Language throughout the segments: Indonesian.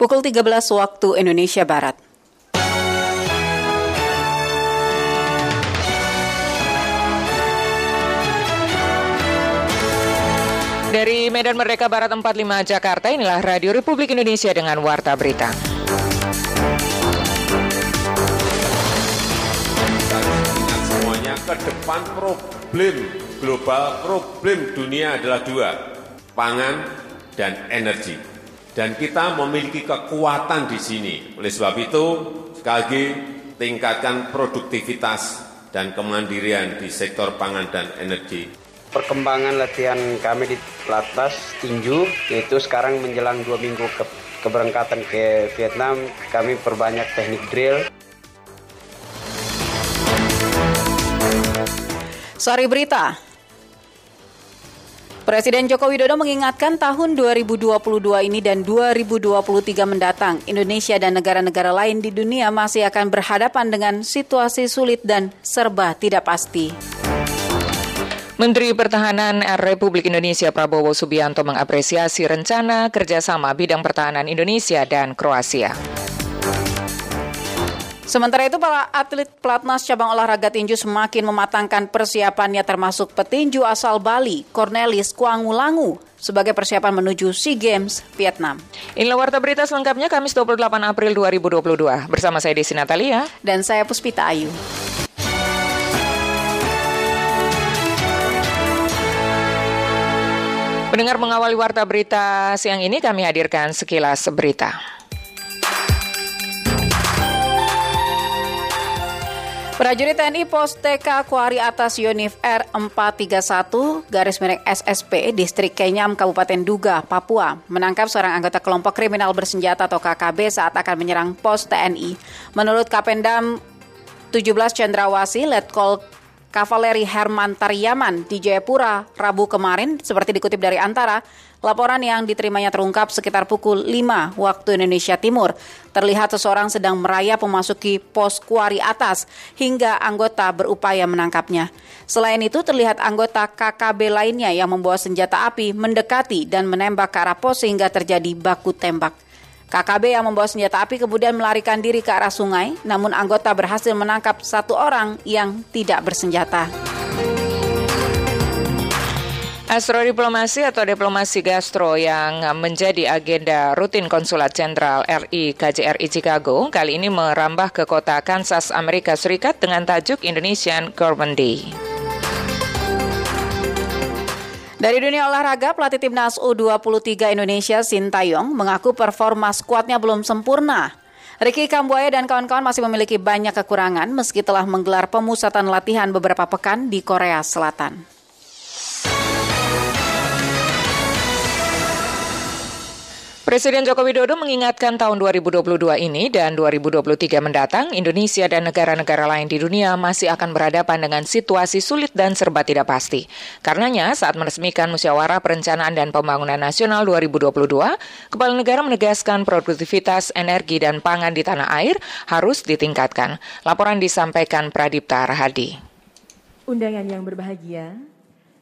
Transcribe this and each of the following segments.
Pukul 13 waktu Indonesia Barat. Dari Medan Merdeka Barat 45 Jakarta, inilah Radio Republik Indonesia dengan Warta Berita. Semuanya, ke depan problem global, problem dunia adalah dua, pangan dan energi. Dan kita memiliki kekuatan di sini. Oleh sebab itu, sekali lagi, tingkatkan produktivitas dan kemandirian di sektor pangan dan energi perkembangan latihan kami di Platnas tinju yaitu sekarang menjelang dua minggu ke keberangkatan ke Vietnam kami perbanyak teknik drill. Sari berita. Presiden Joko Widodo mengingatkan tahun 2022 ini dan 2023 mendatang, Indonesia dan negara-negara lain di dunia masih akan berhadapan dengan situasi sulit dan serba tidak pasti. Menteri Pertahanan Republik Indonesia Prabowo Subianto mengapresiasi rencana kerjasama bidang pertahanan Indonesia dan Kroasia. Sementara itu, para atlet pelatnas cabang olahraga tinju semakin mematangkan persiapannya termasuk petinju asal Bali, Cornelis Kuangulangu, sebagai persiapan menuju SEA Games Vietnam. Inilah warta berita selengkapnya Kamis 28 April 2022. Bersama saya Desi Natalia. Dan saya Puspita Ayu. Mendengar mengawali warta berita siang ini kami hadirkan sekilas berita. Prajurit TNI Pos TK Kuari Atas Yonif R431 garis miring SSP Distrik Kenyam Kabupaten Duga, Papua menangkap seorang anggota kelompok kriminal bersenjata atau KKB saat akan menyerang pos TNI. Menurut Kapendam 17 Cendrawasi, Letkol Kavaleri Herman Tariyaman di Jayapura Rabu kemarin seperti dikutip dari Antara, laporan yang diterimanya terungkap sekitar pukul 5 waktu Indonesia Timur. Terlihat seseorang sedang merayap memasuki pos kuari atas hingga anggota berupaya menangkapnya. Selain itu terlihat anggota KKB lainnya yang membawa senjata api mendekati dan menembak ke arah pos sehingga terjadi baku tembak. KKB yang membawa senjata api kemudian melarikan diri ke arah sungai, namun anggota berhasil menangkap satu orang yang tidak bersenjata. Astrodiplomasi atau diplomasi gastro yang menjadi agenda rutin Konsulat Jenderal RI KJRI Chicago kali ini merambah ke kota Kansas, Amerika Serikat dengan tajuk Indonesian Gourmet Day. Dari dunia olahraga, pelatih timnas U23 Indonesia Sintayong mengaku performa skuadnya belum sempurna. Ricky Kambuaya dan kawan-kawan masih memiliki banyak kekurangan meski telah menggelar pemusatan latihan beberapa pekan di Korea Selatan. Presiden Joko Widodo mengingatkan tahun 2022 ini dan 2023 mendatang, Indonesia dan negara-negara lain di dunia masih akan berhadapan dengan situasi sulit dan serba tidak pasti. Karenanya, saat meresmikan Musyawarah Perencanaan dan Pembangunan Nasional 2022, Kepala Negara menegaskan produktivitas energi dan pangan di tanah air harus ditingkatkan. Laporan disampaikan Pradipta Rahadi. Undangan yang berbahagia,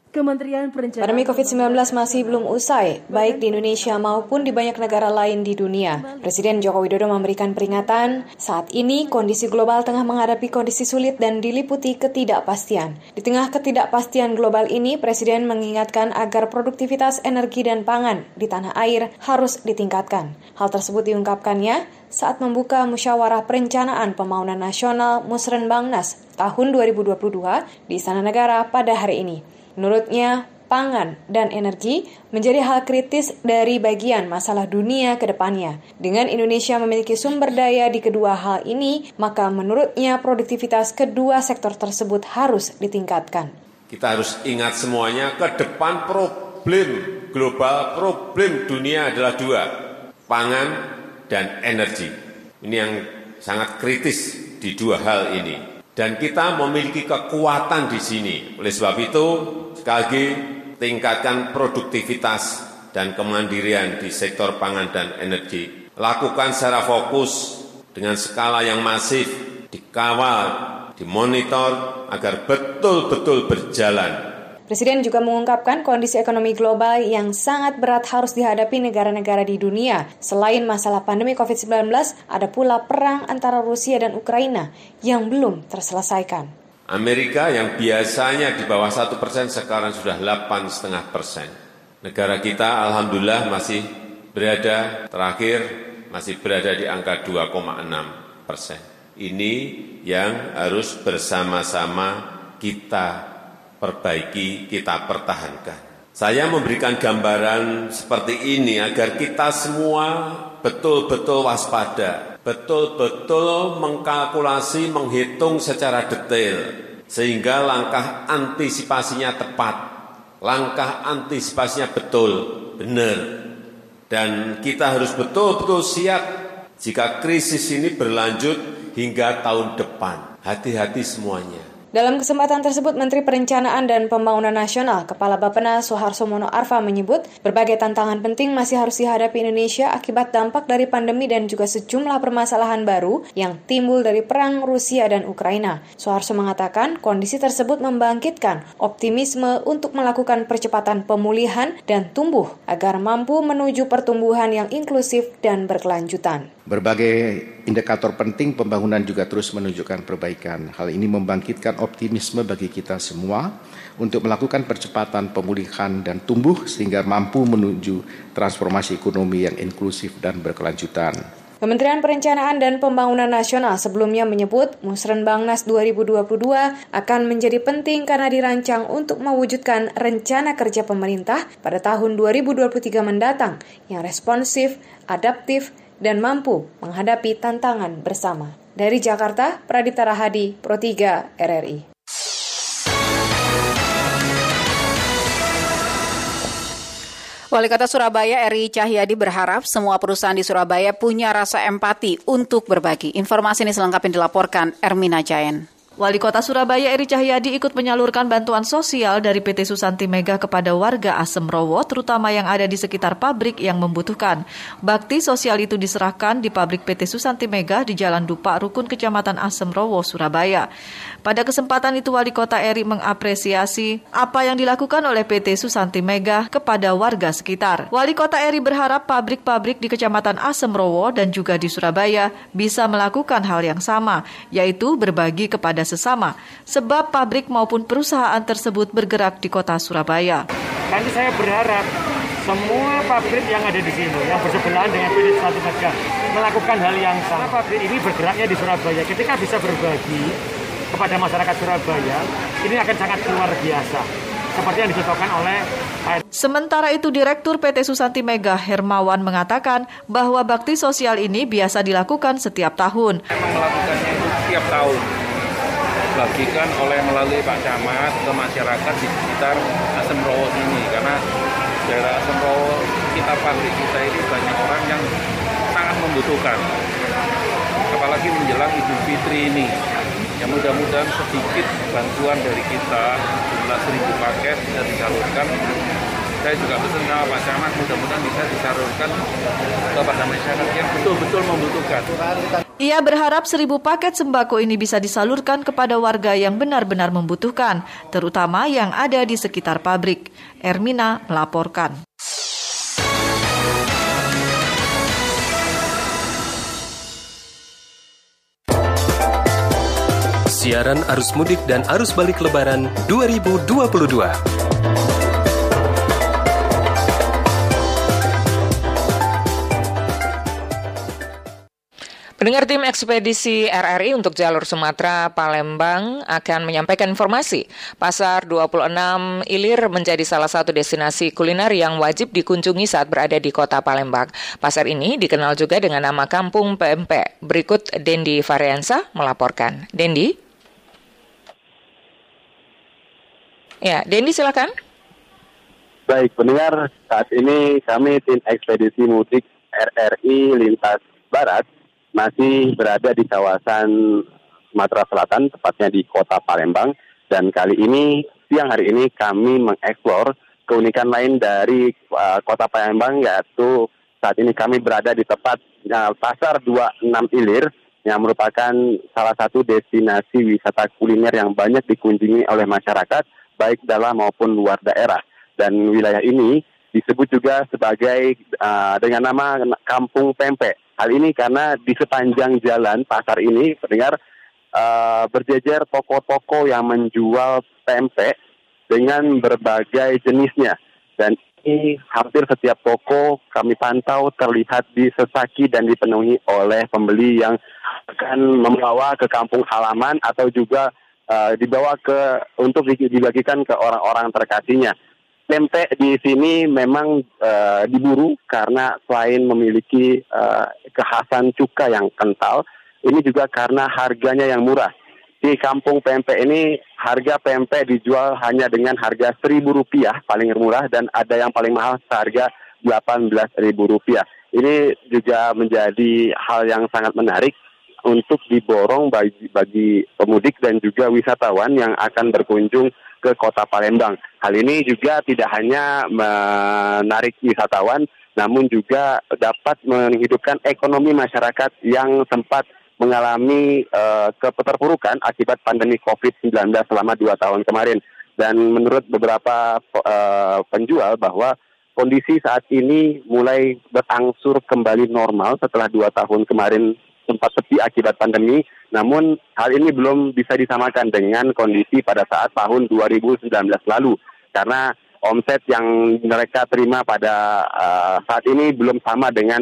Kementerian Perencanaan Pandemi COVID-19 masih belum usai, baik di Indonesia maupun di banyak negara lain di dunia. Presiden Joko Widodo memberikan peringatan, saat ini kondisi global tengah menghadapi kondisi sulit dan diliputi ketidakpastian. Di tengah ketidakpastian global ini, Presiden mengingatkan agar produktivitas energi dan pangan di tanah air harus ditingkatkan. Hal tersebut diungkapkannya saat membuka musyawarah perencanaan pembangunan nasional Musrenbangnas tahun 2022 di Istana Negara pada hari ini. Menurutnya, pangan dan energi menjadi hal kritis dari bagian masalah dunia ke depannya. Dengan Indonesia memiliki sumber daya di kedua hal ini, maka menurutnya produktivitas kedua sektor tersebut harus ditingkatkan. Kita harus ingat semuanya, ke depan problem global, problem dunia adalah dua, pangan dan energi. Ini yang sangat kritis di dua hal ini dan kita memiliki kekuatan di sini. Oleh sebab itu, sekali lagi tingkatkan produktivitas dan kemandirian di sektor pangan dan energi. Lakukan secara fokus dengan skala yang masif, dikawal, dimonitor agar betul-betul berjalan Presiden juga mengungkapkan kondisi ekonomi global yang sangat berat harus dihadapi negara-negara di dunia. Selain masalah pandemi COVID-19, ada pula perang antara Rusia dan Ukraina yang belum terselesaikan. Amerika yang biasanya di bawah satu persen sekarang sudah 8,5 persen. Negara kita alhamdulillah masih berada terakhir masih berada di angka 2,6 persen. Ini yang harus bersama-sama kita perbaiki, kita pertahankan. Saya memberikan gambaran seperti ini agar kita semua betul-betul waspada, betul-betul mengkalkulasi, menghitung secara detail, sehingga langkah antisipasinya tepat, langkah antisipasinya betul, benar. Dan kita harus betul-betul siap jika krisis ini berlanjut hingga tahun depan. Hati-hati semuanya. Dalam kesempatan tersebut, Menteri Perencanaan dan Pembangunan Nasional, Kepala Bappenas Soeharto Mono Arfa menyebut berbagai tantangan penting masih harus dihadapi Indonesia akibat dampak dari pandemi dan juga sejumlah permasalahan baru yang timbul dari perang Rusia dan Ukraina. Soeharto mengatakan kondisi tersebut membangkitkan optimisme untuk melakukan percepatan pemulihan dan tumbuh agar mampu menuju pertumbuhan yang inklusif dan berkelanjutan. Berbagai indikator penting pembangunan juga terus menunjukkan perbaikan. Hal ini membangkitkan optimisme bagi kita semua untuk melakukan percepatan pemulihan dan tumbuh sehingga mampu menuju transformasi ekonomi yang inklusif dan berkelanjutan. Kementerian Perencanaan dan Pembangunan Nasional sebelumnya menyebut Musrenbangnas 2022 akan menjadi penting karena dirancang untuk mewujudkan rencana kerja pemerintah pada tahun 2023 mendatang yang responsif, adaptif, dan mampu menghadapi tantangan bersama. Dari Jakarta, Pradipta Rahadi, Pro 3 RRI. Wali Kota Surabaya Eri Cahyadi berharap semua perusahaan di Surabaya punya rasa empati untuk berbagi. Informasi ini selengkapnya dilaporkan Ermina Jayan. Wali Kota Surabaya Eri Cahyadi ikut menyalurkan bantuan sosial dari PT Susanti Mega kepada warga Asem Rowo, terutama yang ada di sekitar pabrik yang membutuhkan. Bakti sosial itu diserahkan di pabrik PT Susanti Mega di Jalan Dupa, Rukun Kecamatan Asem Rowo, Surabaya. Pada kesempatan itu Wali Kota Eri mengapresiasi apa yang dilakukan oleh PT Susanti Mega kepada warga sekitar. Wali Kota Eri berharap pabrik-pabrik di Kecamatan Asem Rowo dan juga di Surabaya bisa melakukan hal yang sama, yaitu berbagi kepada sesama, sebab pabrik maupun perusahaan tersebut bergerak di kota Surabaya. Nanti saya berharap semua pabrik yang ada di sini, yang bersebelahan dengan PT Satu Mega, melakukan hal yang sama. Pabrik ini bergeraknya di Surabaya. Ketika bisa berbagi kepada masyarakat Surabaya, ini akan sangat luar biasa. Seperti yang dicontohkan oleh Sementara itu Direktur PT Susanti Mega Hermawan mengatakan bahwa bakti sosial ini biasa dilakukan setiap tahun. Memang melakukannya itu setiap tahun dibagikan oleh melalui Pak Camat ke masyarakat di sekitar Asem Rowo ini karena daerah Asem Rowo kita pabrik kita ini banyak orang yang sangat membutuhkan apalagi menjelang Idul Fitri ini yang mudah-mudahan sedikit bantuan dari kita jumlah seribu paket bisa disalurkan saya juga pesan sama Pak Camat mudah-mudahan bisa disalurkan kepada masyarakat yang betul-betul membutuhkan. Ia berharap seribu paket sembako ini bisa disalurkan kepada warga yang benar-benar membutuhkan, terutama yang ada di sekitar pabrik. Ermina melaporkan. Siaran arus mudik dan arus balik lebaran 2022. Pendengar tim ekspedisi RRI untuk jalur Sumatera Palembang akan menyampaikan informasi. Pasar 26 Ilir menjadi salah satu destinasi kuliner yang wajib dikunjungi saat berada di kota Palembang. Pasar ini dikenal juga dengan nama Kampung PMP. Berikut Dendi Variansa melaporkan. Dendi? Ya, Dendi silakan. Baik, pendengar, saat ini kami tim ekspedisi mudik RRI Lintas Barat masih berada di kawasan Sumatera Selatan, tepatnya di kota Palembang. Dan kali ini, siang hari ini kami mengeksplor keunikan lain dari uh, kota Palembang, yaitu saat ini kami berada di tempat uh, Pasar 26 Ilir, yang merupakan salah satu destinasi wisata kuliner yang banyak dikunjungi oleh masyarakat, baik dalam maupun luar daerah. Dan wilayah ini disebut juga sebagai uh, dengan nama Kampung Pempek. Hal ini karena di sepanjang jalan pasar ini, pendengar, uh, berjejer toko-toko yang menjual pempek dengan berbagai jenisnya. Dan ini hampir setiap toko kami pantau terlihat disesaki dan dipenuhi oleh pembeli yang akan membawa ke kampung halaman atau juga uh, dibawa ke untuk dibagikan ke orang-orang terkasihnya. Tempe di sini memang uh, diburu karena selain memiliki uh, kekhasan cuka yang kental, ini juga karena harganya yang murah di kampung pempek ini harga pempek dijual hanya dengan harga seribu rupiah paling murah dan ada yang paling mahal seharga delapan belas ribu rupiah. Ini juga menjadi hal yang sangat menarik untuk diborong bagi, bagi pemudik dan juga wisatawan yang akan berkunjung ke kota Palembang. Hal ini juga tidak hanya menarik wisatawan, namun juga dapat menghidupkan ekonomi masyarakat yang sempat mengalami uh, keterpurukan akibat pandemi COVID-19 selama dua tahun kemarin. Dan menurut beberapa uh, penjual bahwa kondisi saat ini mulai berangsur kembali normal setelah dua tahun kemarin sempat sepi akibat pandemi. Namun hal ini belum bisa disamakan dengan kondisi pada saat tahun 2019 lalu. Karena omset yang mereka terima pada uh, saat ini belum sama dengan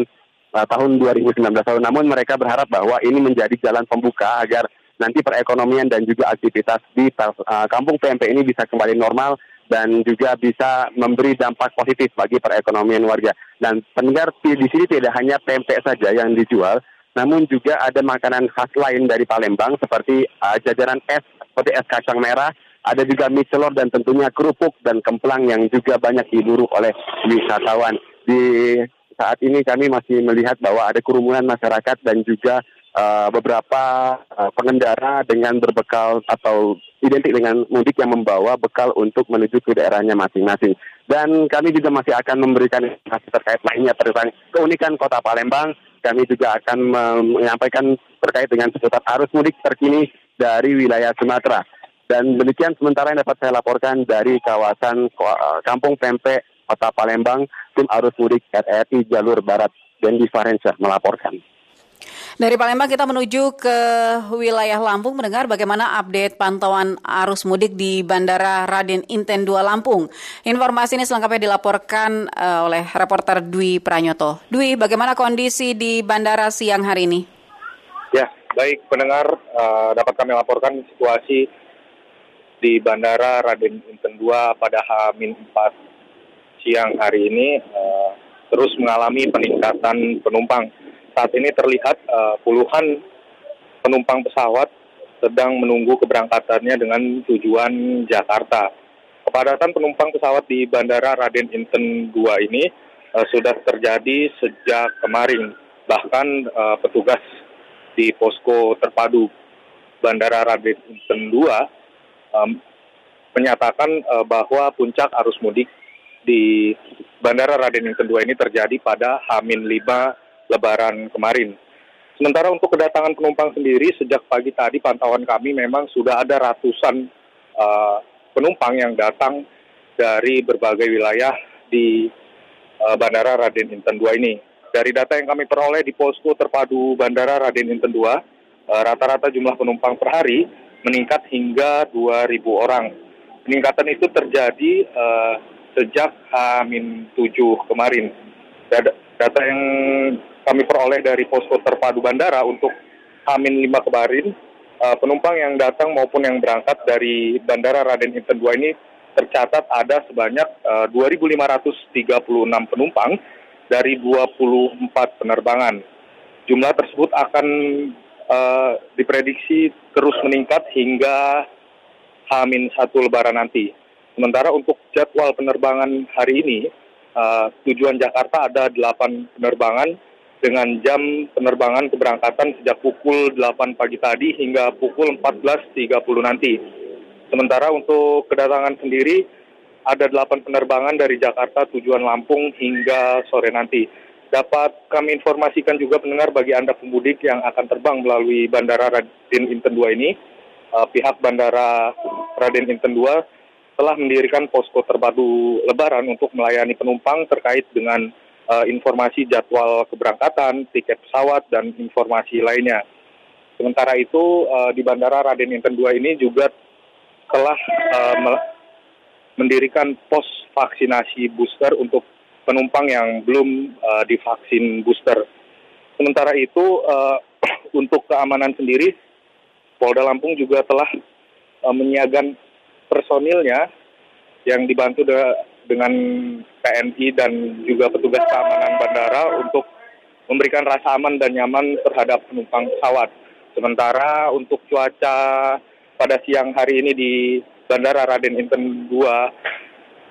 uh, tahun 2019 lalu. Namun mereka berharap bahwa ini menjadi jalan pembuka agar nanti perekonomian dan juga aktivitas di uh, kampung PMP ini bisa kembali normal dan juga bisa memberi dampak positif bagi perekonomian warga. Dan pendengar di sini tidak hanya pempek saja yang dijual, namun juga ada makanan khas lain dari Palembang seperti uh, jajanan es seperti es kacang merah, ada juga mie celor dan tentunya kerupuk dan kemplang yang juga banyak diburu oleh wisatawan. Di saat ini kami masih melihat bahwa ada kerumunan masyarakat dan juga uh, beberapa uh, pengendara dengan berbekal atau identik dengan mudik yang membawa bekal untuk menuju ke daerahnya masing-masing. Dan kami juga masih akan memberikan informasi terkait lainnya tentang keunikan kota Palembang. Kami juga akan menyampaikan terkait dengan seputar arus mudik terkini dari wilayah Sumatera. Dan demikian sementara yang dapat saya laporkan dari kawasan uh, Kampung Pempek Kota Palembang, tim arus mudik RRI Jalur Barat, Dendi Farensyah melaporkan. Dari Palembang kita menuju ke wilayah Lampung mendengar bagaimana update pantauan arus mudik di Bandara Raden Inten 2 Lampung. Informasi ini selengkapnya dilaporkan uh, oleh reporter Dwi Pranyoto. Dwi, bagaimana kondisi di bandara siang hari ini? Ya, baik pendengar uh, dapat kami laporkan situasi di Bandara Raden Inten 2 pada H-4 siang hari ini uh, terus mengalami peningkatan penumpang. Saat ini terlihat uh, puluhan penumpang pesawat sedang menunggu keberangkatannya dengan tujuan Jakarta. Kepadatan penumpang pesawat di Bandara Raden Inten 2 ini uh, sudah terjadi sejak kemarin. Bahkan uh, petugas di posko terpadu Bandara Raden Inten 2 um, menyatakan uh, bahwa puncak arus mudik di Bandara Raden yang kedua ini terjadi pada Hamin 5 Lebaran kemarin. Sementara untuk kedatangan penumpang sendiri sejak pagi tadi pantauan kami memang sudah ada ratusan uh, penumpang yang datang dari berbagai wilayah di uh, Bandara Raden Inten 2 ini. Dari data yang kami peroleh di posko terpadu Bandara Raden Inten 2, uh, rata-rata jumlah penumpang per hari meningkat hingga 2.000 orang. Peningkatan itu terjadi uh, sejak H-7 kemarin. Data yang kami peroleh dari posko terpadu bandara untuk H-5 kemarin, uh, penumpang yang datang maupun yang berangkat dari Bandara Raden Inten 2 ini tercatat ada sebanyak uh, 2.536 penumpang dari 24 penerbangan. Jumlah tersebut akan uh, diprediksi terus meningkat hingga H-1 lebaran nanti. Sementara untuk jadwal penerbangan hari ini, tujuan Jakarta ada 8 penerbangan dengan jam penerbangan keberangkatan sejak pukul 8 pagi tadi hingga pukul 14.30 nanti. Sementara untuk kedatangan sendiri ada 8 penerbangan dari Jakarta tujuan Lampung hingga sore nanti. Dapat kami informasikan juga pendengar bagi Anda pemudik yang akan terbang melalui Bandara Raden Inten 2 ini, uh, pihak Bandara Raden Inten 2 telah mendirikan posko terpadu Lebaran untuk melayani penumpang terkait dengan uh, informasi jadwal keberangkatan, tiket pesawat, dan informasi lainnya. Sementara itu uh, di Bandara Raden Inten II ini juga telah uh, mendirikan pos vaksinasi booster untuk penumpang yang belum uh, divaksin booster. Sementara itu uh, untuk keamanan sendiri, Polda Lampung juga telah uh, menyiagakan personilnya yang dibantu de dengan TNI dan juga petugas keamanan bandara untuk memberikan rasa aman dan nyaman terhadap penumpang pesawat. Sementara untuk cuaca pada siang hari ini di Bandara Raden Inten II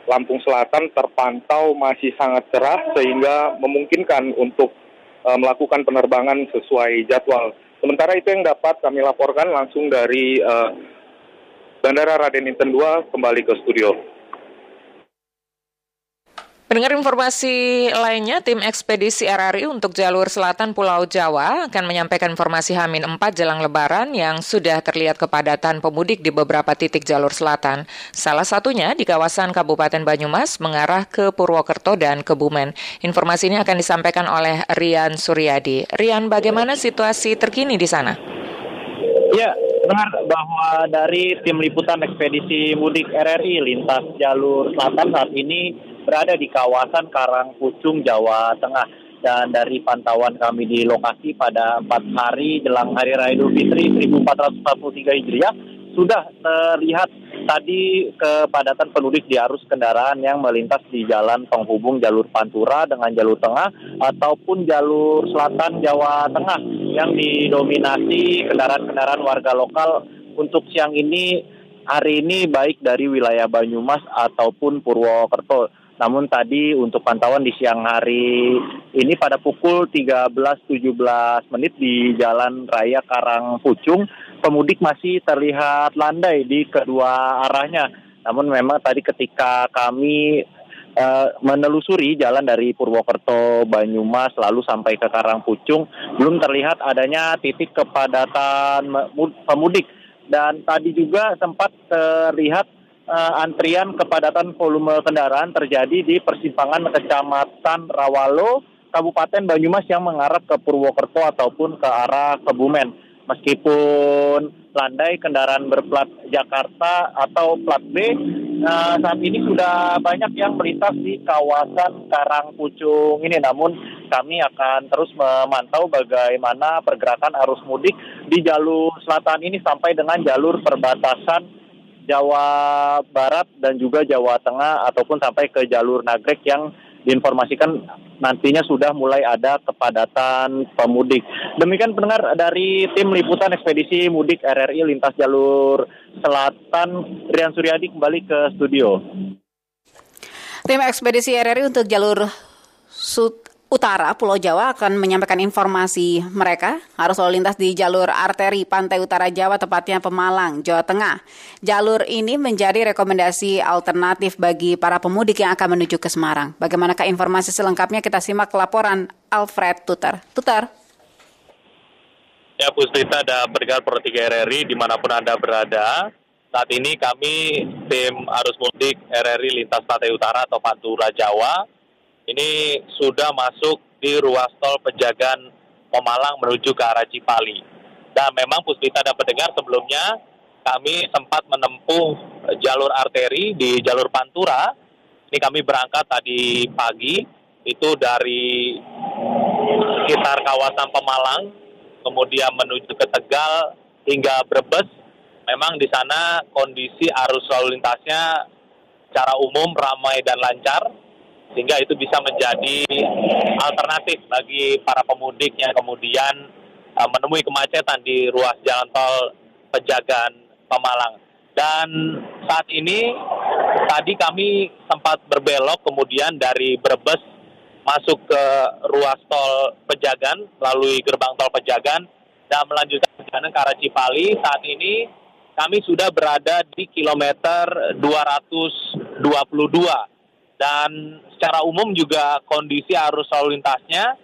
Lampung Selatan terpantau masih sangat cerah sehingga memungkinkan untuk uh, melakukan penerbangan sesuai jadwal. Sementara itu yang dapat kami laporkan langsung dari uh, Bandara Raden Inten II kembali ke studio. Pendengar informasi lainnya, tim ekspedisi RRI untuk jalur selatan Pulau Jawa akan menyampaikan informasi Hamin 4 jelang lebaran yang sudah terlihat kepadatan pemudik di beberapa titik jalur selatan. Salah satunya di kawasan Kabupaten Banyumas mengarah ke Purwokerto dan Kebumen. Informasi ini akan disampaikan oleh Rian Suryadi. Rian, bagaimana situasi terkini di sana? Ya, benar bahwa dari tim liputan ekspedisi mudik RRI lintas jalur selatan saat ini berada di kawasan Karangpucung, Jawa Tengah. Dan dari pantauan kami di lokasi pada empat hari jelang Hari Raya Idul Fitri 1443 Hijriah, sudah terlihat tadi kepadatan penduduk di arus kendaraan yang melintas di jalan penghubung jalur Pantura dengan jalur tengah ataupun jalur selatan Jawa Tengah yang didominasi kendaraan-kendaraan warga lokal untuk siang ini hari ini baik dari wilayah Banyumas ataupun Purwokerto. Namun tadi untuk pantauan di siang hari ini pada pukul 13.17 menit di Jalan Raya Karangpucung pemudik masih terlihat landai di kedua arahnya. Namun memang tadi ketika kami uh, menelusuri jalan dari Purwokerto, Banyumas, lalu sampai ke Karangpucung, belum terlihat adanya titik kepadatan pemudik. Dan tadi juga sempat terlihat uh, antrian kepadatan volume kendaraan terjadi di persimpangan Kecamatan Rawalo, Kabupaten Banyumas yang mengarah ke Purwokerto ataupun ke arah Kebumen. Meskipun landai kendaraan berplat Jakarta atau plat B nah, saat ini sudah banyak yang melintas di kawasan Karangpucung ini. Namun kami akan terus memantau bagaimana pergerakan arus mudik di jalur selatan ini sampai dengan jalur perbatasan Jawa Barat dan juga Jawa Tengah ataupun sampai ke jalur Nagrek yang diinformasikan nantinya sudah mulai ada kepadatan pemudik. Demikian pendengar dari tim liputan ekspedisi mudik RRI lintas jalur selatan Rian Suryadi kembali ke studio. Tim ekspedisi RRI untuk jalur Sud Utara Pulau Jawa akan menyampaikan informasi mereka harus lalu lintas di jalur arteri Pantai Utara Jawa tepatnya Pemalang, Jawa Tengah. Jalur ini menjadi rekomendasi alternatif bagi para pemudik yang akan menuju ke Semarang. Bagaimanakah informasi selengkapnya kita simak laporan Alfred Tuter. Tuter. Ya, Puspita ada pendengar Pro 3 RRI di mana pun Anda berada. Saat ini kami tim arus mudik RRI lintas Pantai Utara atau Pantura Jawa ini sudah masuk di ruas tol Pejagan Pemalang menuju ke arah Cipali. Dan memang Puspita dan pendengar sebelumnya kami sempat menempuh jalur arteri di jalur Pantura. Ini kami berangkat tadi pagi itu dari sekitar kawasan Pemalang, kemudian menuju ke Tegal hingga Brebes. Memang di sana kondisi arus lalu lintasnya secara umum ramai dan lancar sehingga itu bisa menjadi alternatif bagi para pemudik yang kemudian uh, menemui kemacetan di ruas jalan tol Pejagan Pemalang. Dan saat ini tadi kami sempat berbelok kemudian dari Brebes masuk ke ruas tol Pejagan melalui gerbang tol Pejagan dan melanjutkan perjalanan ke arah Cipali. Saat ini kami sudah berada di kilometer 222 dan secara umum juga kondisi arus lalu lintasnya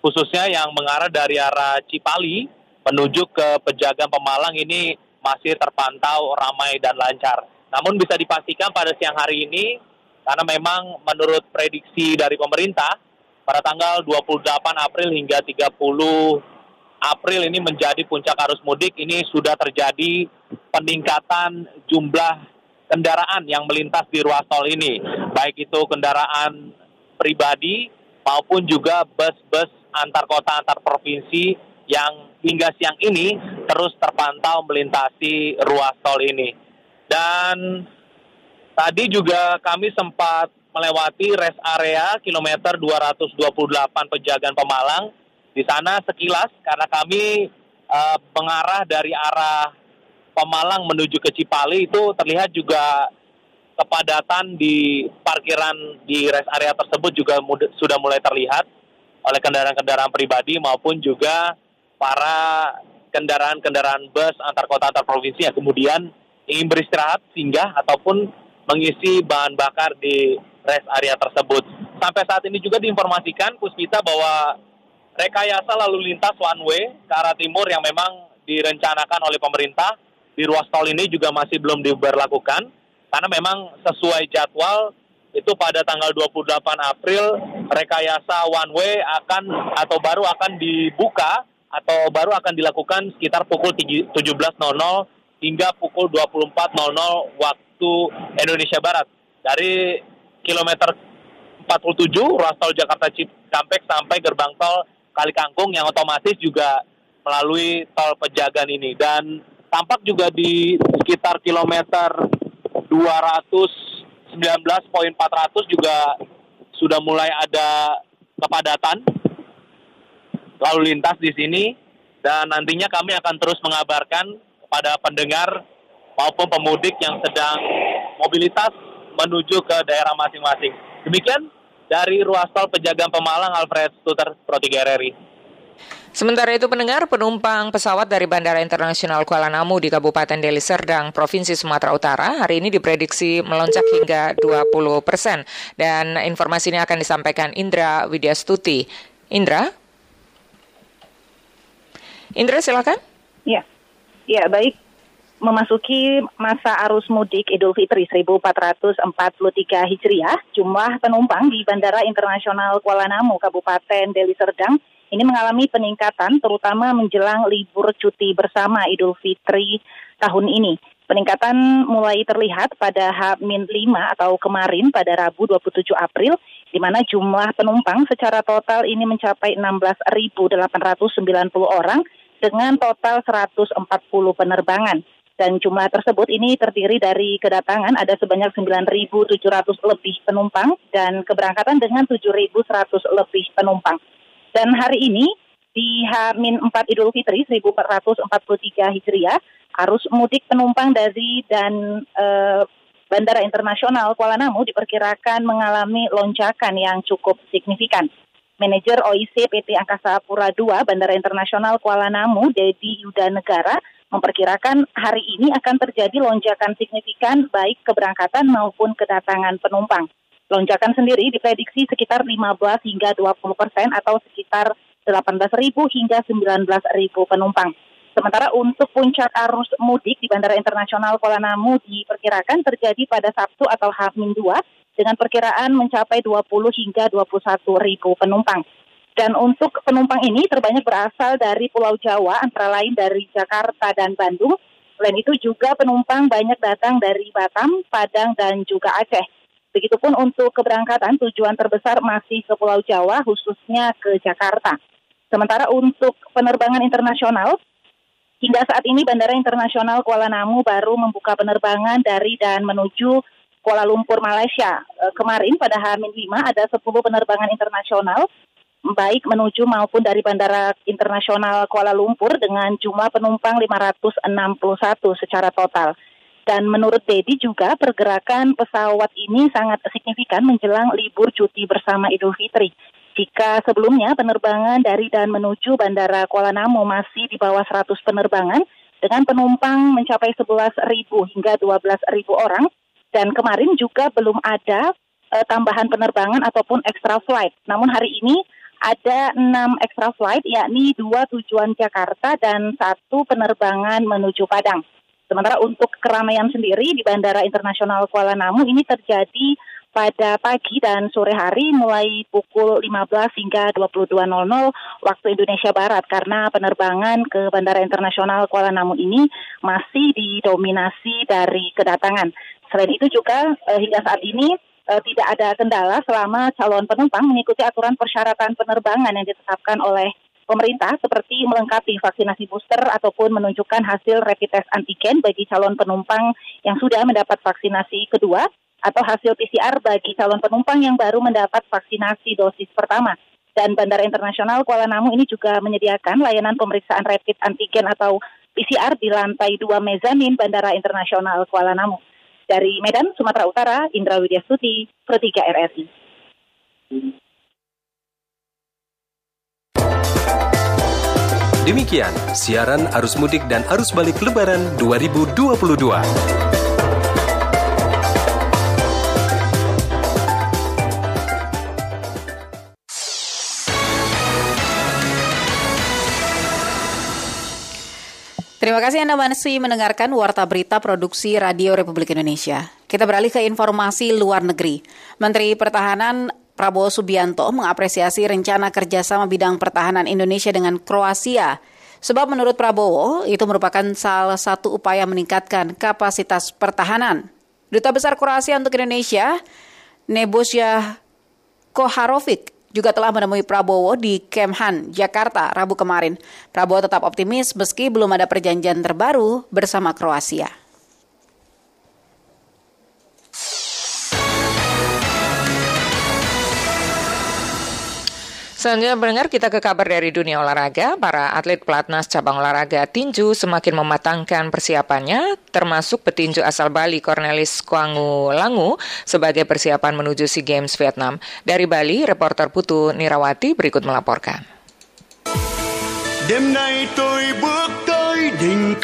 khususnya yang mengarah dari arah Cipali menuju ke Pejagan Pemalang ini masih terpantau ramai dan lancar. Namun bisa dipastikan pada siang hari ini, karena memang menurut prediksi dari pemerintah, pada tanggal 28 April hingga 30 April ini menjadi puncak arus mudik, ini sudah terjadi peningkatan jumlah kendaraan yang melintas di ruas tol ini. Baik itu kendaraan pribadi maupun juga bus-bus antar kota, antar provinsi yang hingga siang ini terus terpantau melintasi ruas tol ini. Dan tadi juga kami sempat melewati rest area kilometer 228 Pejagan Pemalang di sana sekilas karena kami uh, mengarah dari arah Pemalang menuju ke Cipali itu terlihat juga kepadatan di parkiran di rest area tersebut juga mud- sudah mulai terlihat oleh kendaraan-kendaraan pribadi maupun juga para kendaraan-kendaraan bus antar kota antar provinsi yang kemudian ingin beristirahat singgah ataupun mengisi bahan bakar di rest area tersebut. Sampai saat ini juga diinformasikan Puspita bahwa rekayasa lalu lintas one way ke arah timur yang memang direncanakan oleh pemerintah di ruas tol ini juga masih belum diberlakukan karena memang sesuai jadwal itu pada tanggal 28 April rekayasa one way akan atau baru akan dibuka atau baru akan dilakukan sekitar pukul 17.00 hingga pukul 24.00 waktu Indonesia Barat. Dari kilometer 47 ruas tol Jakarta Cikampek sampai gerbang tol Kali Kangkung yang otomatis juga melalui tol Pejagan ini. Dan tampak juga di sekitar kilometer 219.400 juga sudah mulai ada kepadatan lalu lintas di sini dan nantinya kami akan terus mengabarkan kepada pendengar maupun pemudik yang sedang mobilitas menuju ke daerah masing-masing. Demikian dari ruas tol Pejagaan Pemalang Alfred Stuter Pro 3 RRI. Sementara itu pendengar penumpang pesawat dari Bandara Internasional Kuala Namu di Kabupaten Deli Serdang, Provinsi Sumatera Utara hari ini diprediksi melonjak hingga 20 persen. Dan informasi ini akan disampaikan Indra Widyastuti. Indra? Indra silakan. Ya, ya baik memasuki masa arus mudik Idul Fitri 1443 Hijriah, jumlah penumpang di Bandara Internasional Kuala Namu, Kabupaten Deli Serdang, ini mengalami peningkatan terutama menjelang libur cuti bersama Idul Fitri tahun ini. Peningkatan mulai terlihat pada H-5 atau kemarin pada Rabu 27 April, di mana jumlah penumpang secara total ini mencapai 16.890 orang dengan total 140 penerbangan dan jumlah tersebut ini terdiri dari kedatangan ada sebanyak 9.700 lebih penumpang dan keberangkatan dengan 7.100 lebih penumpang. Dan hari ini di H-4 Idul Fitri 1443 Hijriah, arus mudik penumpang dari dan e, Bandara Internasional Kuala Namu diperkirakan mengalami lonjakan yang cukup signifikan. Manajer OIC PT Angkasa Pura II Bandara Internasional Kuala Namu, Dedi Yuda Negara, memperkirakan hari ini akan terjadi lonjakan signifikan baik keberangkatan maupun kedatangan penumpang. Lonjakan sendiri diprediksi sekitar 15 hingga 20 persen atau sekitar 18.000 hingga 19.000 penumpang. Sementara untuk puncak arus mudik di Bandara Internasional Kuala Namu diperkirakan terjadi pada Sabtu atau H-2 dengan perkiraan mencapai 20 hingga 21 ribu penumpang. Dan untuk penumpang ini terbanyak berasal dari Pulau Jawa, antara lain dari Jakarta dan Bandung. Selain itu juga penumpang banyak datang dari Batam, Padang, dan juga Aceh. Begitupun untuk keberangkatan tujuan terbesar masih ke Pulau Jawa, khususnya ke Jakarta. Sementara untuk penerbangan internasional, hingga saat ini Bandara Internasional Kuala Namu baru membuka penerbangan dari dan menuju Kuala Lumpur, Malaysia. E, kemarin pada H-5 ada 10 penerbangan internasional baik menuju maupun dari Bandara Internasional Kuala Lumpur dengan jumlah penumpang 561 secara total. Dan menurut Dedi juga pergerakan pesawat ini sangat signifikan menjelang libur cuti bersama Idul Fitri. Jika sebelumnya penerbangan dari dan menuju Bandara Kuala Namu masih di bawah 100 penerbangan dengan penumpang mencapai 11.000 hingga 12.000 orang dan kemarin juga belum ada uh, tambahan penerbangan ataupun extra flight. Namun hari ini ada enam extra flight, yakni dua tujuan Jakarta dan satu penerbangan menuju Padang. Sementara untuk keramaian sendiri di Bandara Internasional Kuala Namu ini terjadi pada pagi dan sore hari mulai pukul 15 hingga 22.00 waktu Indonesia Barat karena penerbangan ke Bandara Internasional Kuala Namu ini masih didominasi dari kedatangan. Selain itu juga eh, hingga saat ini eh, tidak ada kendala selama calon penumpang mengikuti aturan persyaratan penerbangan yang ditetapkan oleh pemerintah seperti melengkapi vaksinasi booster ataupun menunjukkan hasil rapid test antigen bagi calon penumpang yang sudah mendapat vaksinasi kedua atau hasil PCR bagi calon penumpang yang baru mendapat vaksinasi dosis pertama. Dan Bandara Internasional Kuala Namu ini juga menyediakan layanan pemeriksaan rapid antigen atau PCR di lantai 2 mezanin Bandara Internasional Kuala Namu. Dari Medan, Sumatera Utara, Indra Widyastuti, Pro 3 RRI. Demikian siaran arus mudik dan arus balik lebaran 2022. Terima kasih Anda masih mendengarkan Warta Berita Produksi Radio Republik Indonesia. Kita beralih ke informasi luar negeri. Menteri Pertahanan Prabowo Subianto mengapresiasi rencana kerjasama bidang pertahanan Indonesia dengan Kroasia. Sebab menurut Prabowo, itu merupakan salah satu upaya meningkatkan kapasitas pertahanan. Duta Besar Kroasia untuk Indonesia, Nebosya Koharovic, juga telah menemui Prabowo di Kemhan, Jakarta, Rabu kemarin. Prabowo tetap optimis meski belum ada perjanjian terbaru bersama Kroasia. Selanjutnya mendengar kita ke kabar dari dunia olahraga. Para atlet pelatnas cabang olahraga tinju semakin mematangkan persiapannya, termasuk petinju asal Bali Cornelis Kuangu Langu sebagai persiapan menuju SEA Games Vietnam. Dari Bali, reporter Putu Nirawati berikut melaporkan. Đêm nay tôi bước tới đỉnh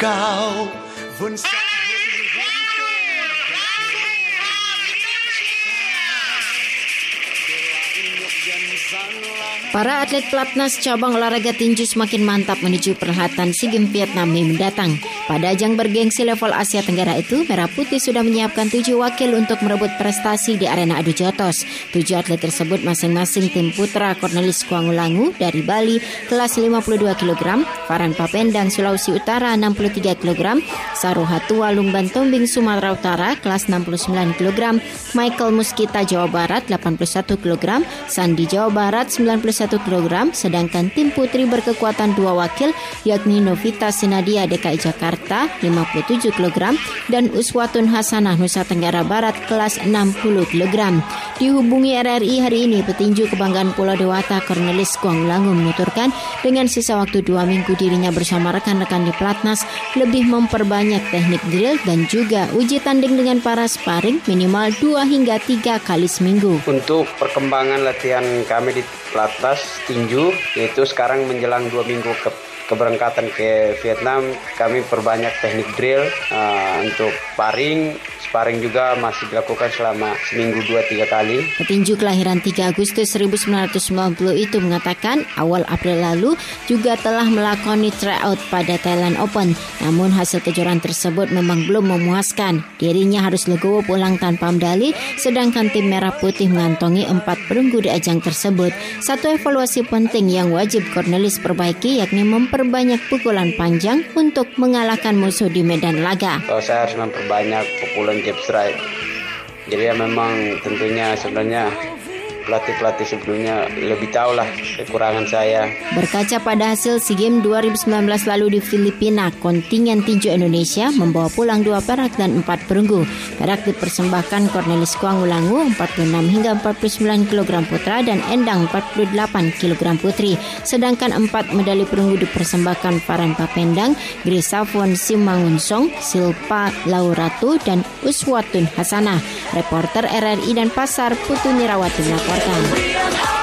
Para atlet pelatnas cabang olahraga tinju semakin mantap menuju perhelatan SEA Games Vietnam Mei mendatang. Pada ajang bergengsi level Asia Tenggara itu, Merah Putih sudah menyiapkan tujuh wakil untuk merebut prestasi di arena adu jotos. Tujuh atlet tersebut masing-masing tim putra Cornelis Kuangulangu dari Bali kelas 52 kg, Farhan Papendang Sulawesi Utara 63 kg, Saruhatu Walung Bantombing Sumatera Utara kelas 69 kg, Michael Muskita Jawa Barat 81 kg, Sandi Jawa Barat 91 1 kg, sedangkan tim putri berkekuatan dua wakil yakni Novita Sinadia DKI Jakarta 57 kg dan Uswatun Hasanah Nusa Tenggara Barat kelas 60 kg. Dihubungi RRI hari ini, petinju kebanggaan Pulau Dewata Cornelis Kuanglangu menuturkan dengan sisa waktu dua minggu dirinya bersama rekan-rekan di Platnas lebih memperbanyak teknik drill dan juga uji tanding dengan para sparring minimal dua hingga tiga kali seminggu. Untuk perkembangan latihan kami di Platnas tinju yaitu sekarang menjelang dua minggu ke keberangkatan ke Vietnam kami perbanyak teknik drill uh, untuk sparring sparring juga masih dilakukan selama seminggu dua tiga kali. Petinju kelahiran 3 Agustus 1990 itu mengatakan awal April lalu juga telah melakoni tryout pada Thailand Open. Namun hasil kejuaraan tersebut memang belum memuaskan. Dirinya harus legowo pulang tanpa medali, sedangkan tim Merah Putih mengantongi empat perunggu di ajang tersebut. Satu evaluasi penting yang wajib Cornelis perbaiki yakni memperbanyak pukulan panjang untuk mengalahkan musuh di medan laga. Saya harus memperbanyak pukulan gap strike. Jadi ya memang tentunya sebenarnya pelatih-pelatih sebelumnya lebih tahu lah kekurangan saya. Berkaca pada hasil SEA Games 2019 lalu di Filipina, kontingen tinju Indonesia membawa pulang dua perak dan empat perunggu. Perak dipersembahkan Cornelis Kuangulangu 46 hingga 49 kg putra dan Endang 48 kg putri. Sedangkan empat medali perunggu dipersembahkan Farhan Papendang, Grisavon Simangunsong, Silpa Lauratu, dan Uswatun Hasanah. Reporter RRI dan Pasar Putu Nirawati melaporkan melaporkan.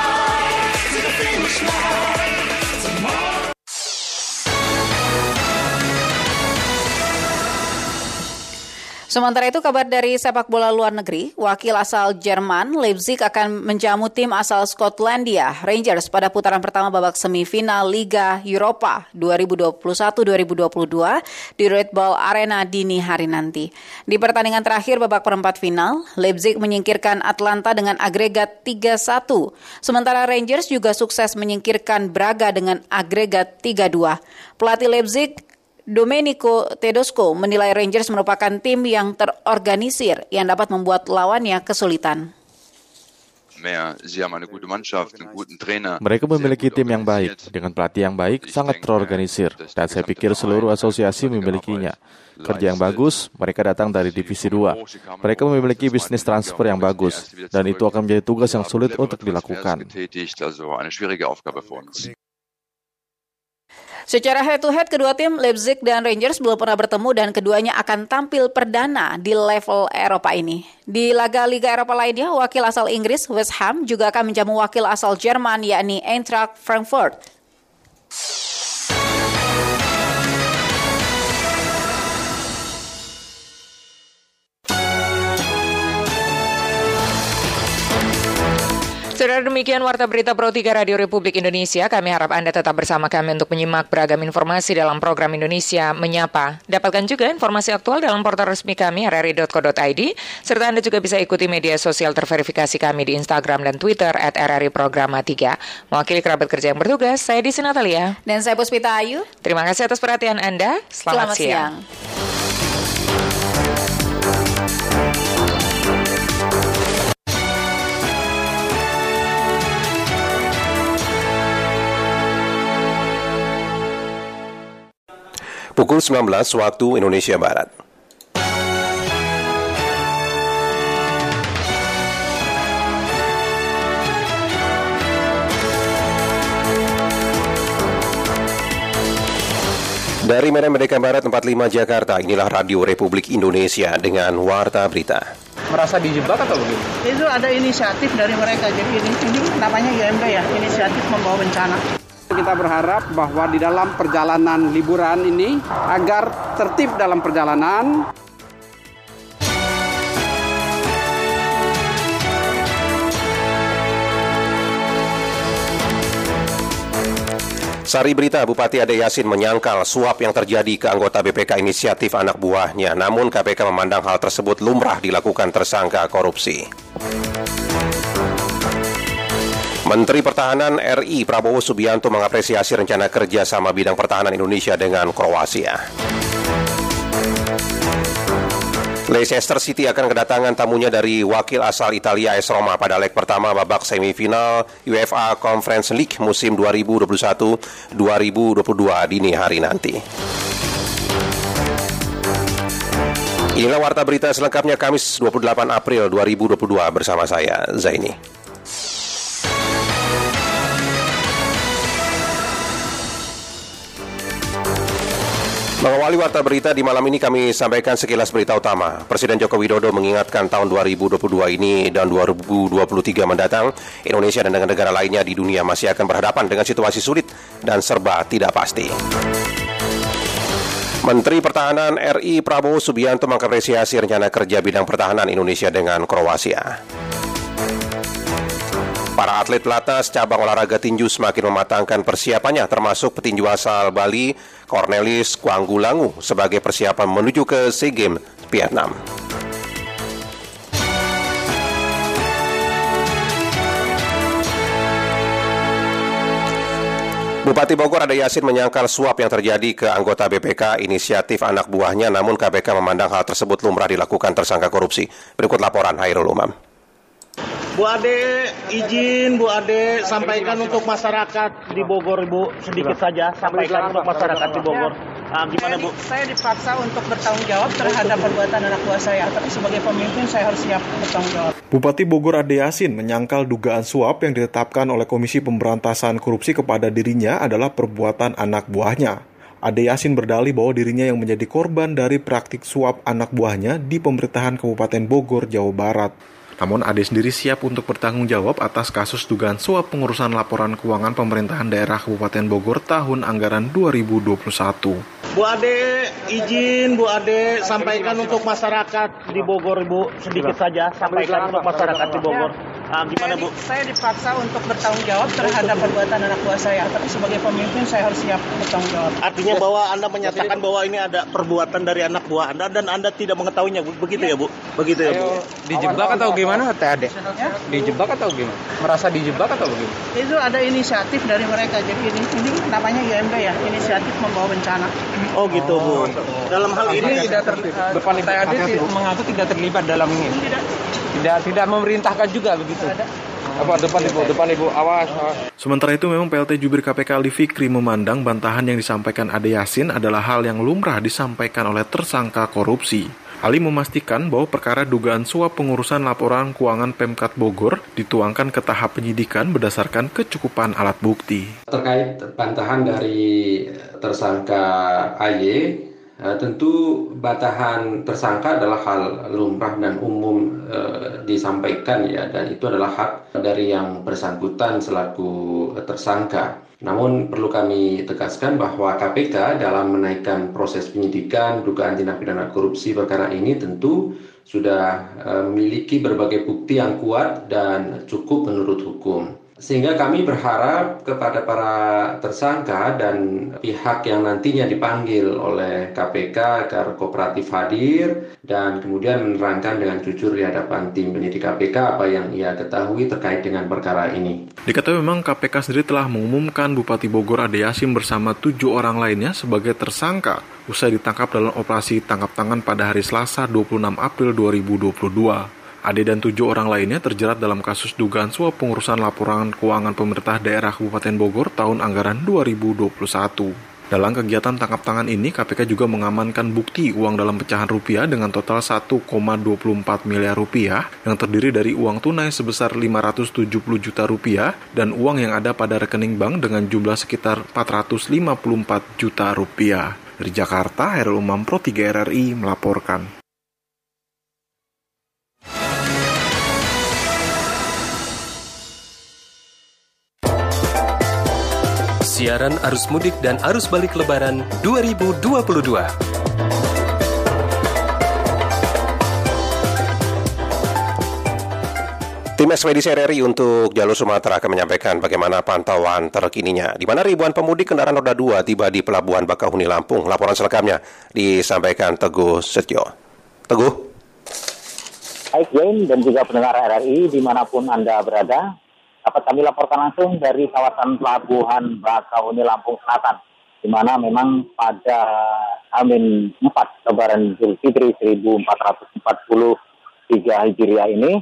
Sementara itu kabar dari sepak bola luar negeri, wakil asal Jerman Leipzig akan menjamu tim asal Skotlandia Rangers pada putaran pertama babak semifinal Liga Eropa 2021-2022 di Red Bull Arena dini hari nanti. Di pertandingan terakhir babak perempat final, Leipzig menyingkirkan Atlanta dengan agregat 3-1. Sementara Rangers juga sukses menyingkirkan Braga dengan agregat 3-2. Pelatih Leipzig Domenico Tedesco menilai Rangers merupakan tim yang terorganisir yang dapat membuat lawannya kesulitan. Mereka memiliki tim yang baik, dengan pelatih yang baik, sangat terorganisir, dan saya pikir seluruh asosiasi memilikinya. Kerja yang bagus, mereka datang dari Divisi 2. Mereka memiliki bisnis transfer yang bagus, dan itu akan menjadi tugas yang sulit untuk dilakukan. Secara head to head kedua tim Leipzig dan Rangers belum pernah bertemu dan keduanya akan tampil perdana di level Eropa ini. Di laga Liga Eropa lainnya, wakil asal Inggris West Ham juga akan menjamu wakil asal Jerman yakni Eintracht Frankfurt. Saudara demikian Warta Berita Pro 3 Radio Republik Indonesia. Kami harap Anda tetap bersama kami untuk menyimak beragam informasi dalam program Indonesia Menyapa. Dapatkan juga informasi aktual dalam portal resmi kami rri.co.id. Serta Anda juga bisa ikuti media sosial terverifikasi kami di Instagram dan Twitter at RRI Programa 3. Mewakili kerabat kerja yang bertugas, saya Disi Natalia. Dan saya Puspita Ayu. Terima kasih atas perhatian Anda. Selamat, Selamat siang. siang. Pukul 19 waktu Indonesia Barat. Dari Medan Merdeka Barat 45 Jakarta, inilah Radio Republik Indonesia dengan Warta Berita. Merasa dijebak atau begini? Itu ada inisiatif dari mereka, jadi ini, ini namanya IMB ya, inisiatif membawa bencana. Kita berharap bahwa di dalam perjalanan liburan ini agar tertib dalam perjalanan. Sari berita Bupati Ade Yasin menyangkal suap yang terjadi ke anggota BPK inisiatif anak buahnya. Namun KPK memandang hal tersebut lumrah dilakukan tersangka korupsi. Menteri Pertahanan RI Prabowo Subianto mengapresiasi rencana kerja sama bidang pertahanan Indonesia dengan Kroasia. Leicester City akan kedatangan tamunya dari wakil asal Italia AS Roma pada leg pertama babak semifinal UEFA Conference League musim 2021-2022 dini hari nanti. Inilah warta berita selengkapnya Kamis 28 April 2022 bersama saya Zaini. Mengawali warta berita di malam ini kami sampaikan sekilas berita utama. Presiden Joko Widodo mengingatkan tahun 2022 ini dan 2023 mendatang, Indonesia dan negara-negara lainnya di dunia masih akan berhadapan dengan situasi sulit dan serba tidak pasti. Menteri Pertahanan RI Prabowo Subianto mengapresiasi rencana kerja bidang pertahanan Indonesia dengan Kroasia. Para atlet pelatnas cabang olahraga tinju semakin mematangkan persiapannya termasuk petinju asal Bali Cornelis Kuanggulangu sebagai persiapan menuju ke SEA Games Vietnam. Bupati Bogor ada Yasin menyangkal suap yang terjadi ke anggota BPK inisiatif anak buahnya namun KPK memandang hal tersebut lumrah dilakukan tersangka korupsi. Berikut laporan Hairul Umam. Bu Ade, izin Bu Ade sampaikan untuk masyarakat di Bogor, Bu, sedikit saja sampaikan untuk masyarakat di Bogor. Nah, gimana Bu? Saya dipaksa untuk bertanggung jawab terhadap perbuatan anak buah saya, tapi sebagai pemimpin saya harus siap bertanggung jawab. Bupati Bogor Ade Yasin menyangkal dugaan suap yang ditetapkan oleh Komisi Pemberantasan Korupsi kepada dirinya adalah perbuatan anak buahnya. Ade Yasin berdalih bahwa dirinya yang menjadi korban dari praktik suap anak buahnya di pemerintahan Kabupaten Bogor, Jawa Barat. Namun Ade sendiri siap untuk bertanggung jawab atas kasus dugaan suap pengurusan laporan keuangan pemerintahan daerah Kabupaten Bogor tahun anggaran 2021. Bu Ade, izin Bu Ade sampaikan untuk masyarakat di Bogor, Bu, sedikit saja sampaikan untuk masyarakat di Bogor. Nah, gimana Bu? Saya dipaksa untuk bertanggung jawab terhadap perbuatan anak buah saya, tapi sebagai pemimpin saya harus siap bertanggung jawab. Artinya bahwa Anda menyatakan bahwa ini ada perbuatan dari anak buah Anda dan Anda tidak mengetahuinya, begitu ya Bu? Begitu ya Bu? Dijebak atau gimana Teh Ade? Dijebak atau gimana? Merasa dijebak atau begini? Itu ada inisiatif dari mereka, jadi ini, ini namanya IMB ya, inisiatif membawa bencana. Oh gitu Bu. Dalam hal ini tidak terlibat. Teh Ade mengaku tidak terlibat dalam ini. Tidak tidak memerintahkan juga begitu. Apa depan ibu, depan ibu, awas, awas. Sementara itu memang PLT Jubir KPK Ali Fikri memandang bantahan yang disampaikan Ade Yasin adalah hal yang lumrah disampaikan oleh tersangka korupsi. Ali memastikan bahwa perkara dugaan suap pengurusan laporan keuangan Pemkat Bogor dituangkan ke tahap penyidikan berdasarkan kecukupan alat bukti. Terkait bantahan dari tersangka AY, Uh, tentu batahan tersangka adalah hal lumrah dan umum uh, disampaikan ya dan itu adalah hak dari yang bersangkutan selaku tersangka. Namun perlu kami tegaskan bahwa KPK dalam menaikkan proses penyidikan dugaan tindak pidana korupsi perkara ini tentu sudah uh, memiliki berbagai bukti yang kuat dan cukup menurut hukum. Sehingga kami berharap kepada para tersangka dan pihak yang nantinya dipanggil oleh KPK agar kooperatif hadir dan kemudian menerangkan dengan jujur di hadapan tim penyidik KPK apa yang ia ketahui terkait dengan perkara ini. Diketahui memang KPK sendiri telah mengumumkan Bupati Bogor Ade Yasin bersama tujuh orang lainnya sebagai tersangka usai ditangkap dalam operasi tangkap tangan pada hari Selasa 26 April 2022. Ade dan tujuh orang lainnya terjerat dalam kasus dugaan suap pengurusan laporan keuangan pemerintah daerah Kabupaten Bogor tahun anggaran 2021. Dalam kegiatan tangkap tangan ini, KPK juga mengamankan bukti uang dalam pecahan rupiah dengan total 1,24 miliar rupiah yang terdiri dari uang tunai sebesar 570 juta rupiah dan uang yang ada pada rekening bank dengan jumlah sekitar 454 juta rupiah. Dari Jakarta, Herul Umam Pro 3 RRI melaporkan. Siaran arus mudik dan arus balik lebaran 2022. Tim Ekspedisi RRI untuk jalur Sumatera akan menyampaikan bagaimana pantauan terkininya. Di mana ribuan pemudik kendaraan roda 2 tiba di Pelabuhan Bakahuni, Lampung. Laporan selengkapnya disampaikan Teguh Setio. Teguh. Baik, Jain dan juga pendengar RRI di mana pun Anda berada, dapat kami laporkan langsung dari kawasan Pelabuhan Bakahuni Lampung Selatan, di mana memang pada Amin 4 Lebaran Zulfitri 1443 Hijriah ini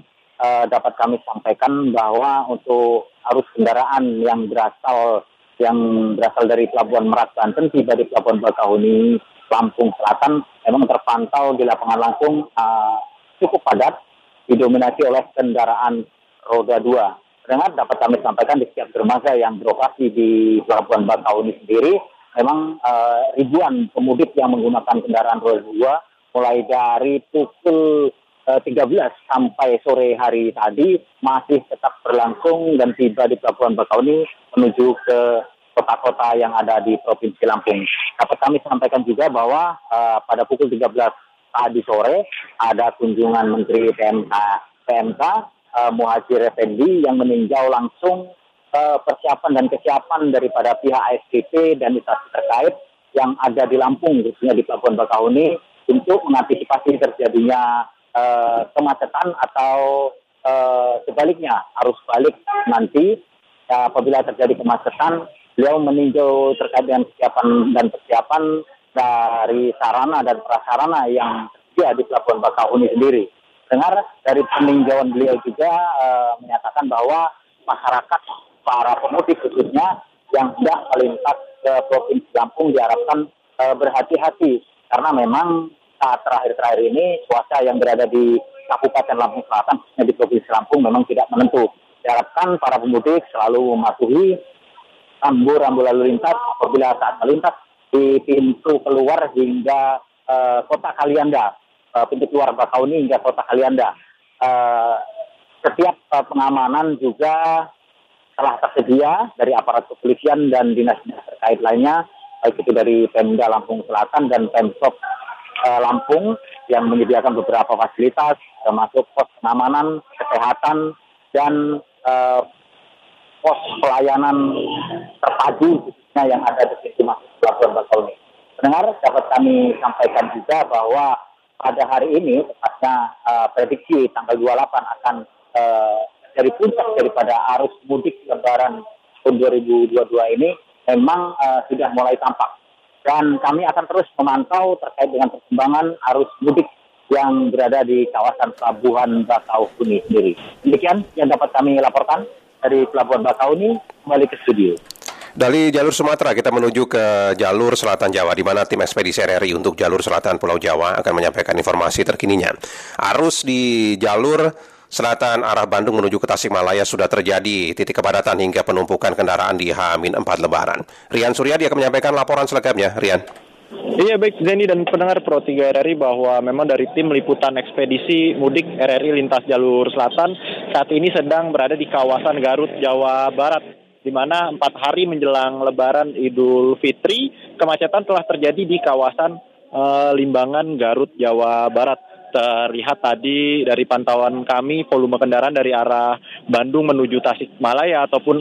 eh, dapat kami sampaikan bahwa untuk arus kendaraan yang berasal yang berasal dari Pelabuhan Merak Banten tiba di Pelabuhan Bakahuni Lampung Selatan memang terpantau di lapangan langsung uh, cukup padat didominasi oleh kendaraan roda dua Dengan dapat kami sampaikan di setiap dermaga yang beroperasi di Pelabuhan Bakauni sendiri, memang uh, ribuan pemudik yang menggunakan kendaraan roda dua mulai dari pukul uh, 13 sampai sore hari tadi masih tetap berlangsung dan tiba di Pelabuhan Bakauni menuju ke kota-kota yang ada di Provinsi Lampung. Dapat kami sampaikan juga bahwa uh, pada pukul 13 tadi sore ada kunjungan Menteri PMK, PMK uh, Muhajir Effendi yang meninjau langsung uh, persiapan dan kesiapan daripada pihak ASDP dan instansi terkait yang ada di Lampung, khususnya di Pelabuhan Bakahuni, untuk mengantisipasi terjadinya uh, kemacetan atau uh, sebaliknya arus balik nanti. Uh, apabila terjadi kemacetan, beliau meninjau terkait dengan kesiapan dan persiapan dari sarana dan prasarana yang tersedia di Pelabuhan Bakahuni sendiri dengar dari peninjauan beliau juga uh, menyatakan bahwa masyarakat para pemudik khususnya yang hendak melintas ke provinsi Lampung diharapkan uh, berhati-hati karena memang saat terakhir-terakhir ini cuaca yang berada di Kabupaten Lampung Selatan khususnya di provinsi Lampung memang tidak menentu. Diharapkan para pemudik selalu mematuhi rambu-rambu lalu lintas apabila saat melintas di pintu keluar hingga uh, kota Kalianda pintu keluar Bakauni hingga kota Kalianda. Uh, setiap uh, pengamanan juga telah tersedia dari aparat kepolisian dan dinas-dinas terkait lainnya, baik itu dari Pemda Lampung Selatan dan Pemprov Lampung yang menyediakan beberapa fasilitas, termasuk pos pengamanan, kesehatan, dan uh, pos pelayanan terpadu yang ada di sisi masuk pelabuhan Bakauheni. Pendengar dapat kami sampaikan juga bahwa pada hari ini, tepatnya uh, prediksi tanggal 28 akan uh, dari puncak daripada arus mudik lebaran tahun 2022 ini memang uh, sudah mulai tampak. Dan kami akan terus memantau terkait dengan perkembangan arus mudik yang berada di kawasan Pelabuhan Bakauheni sendiri. Demikian yang dapat kami laporkan dari Pelabuhan Bakauheni kembali ke studio. Dari jalur Sumatera kita menuju ke jalur selatan Jawa di mana tim ekspedisi RRI untuk jalur selatan Pulau Jawa akan menyampaikan informasi terkininya. Arus di jalur selatan arah Bandung menuju ke Tasikmalaya sudah terjadi titik kepadatan hingga penumpukan kendaraan di H-4 Lebaran. Rian Suryadi akan menyampaikan laporan selengkapnya. Rian. Iya baik Zeni dan pendengar Pro 3 RRI bahwa memang dari tim liputan ekspedisi mudik RRI lintas jalur selatan saat ini sedang berada di kawasan Garut, Jawa Barat di mana empat hari menjelang Lebaran Idul Fitri, kemacetan telah terjadi di kawasan uh, Limbangan, Garut, Jawa Barat. Terlihat tadi dari pantauan kami volume kendaraan dari arah Bandung menuju Tasikmalaya ataupun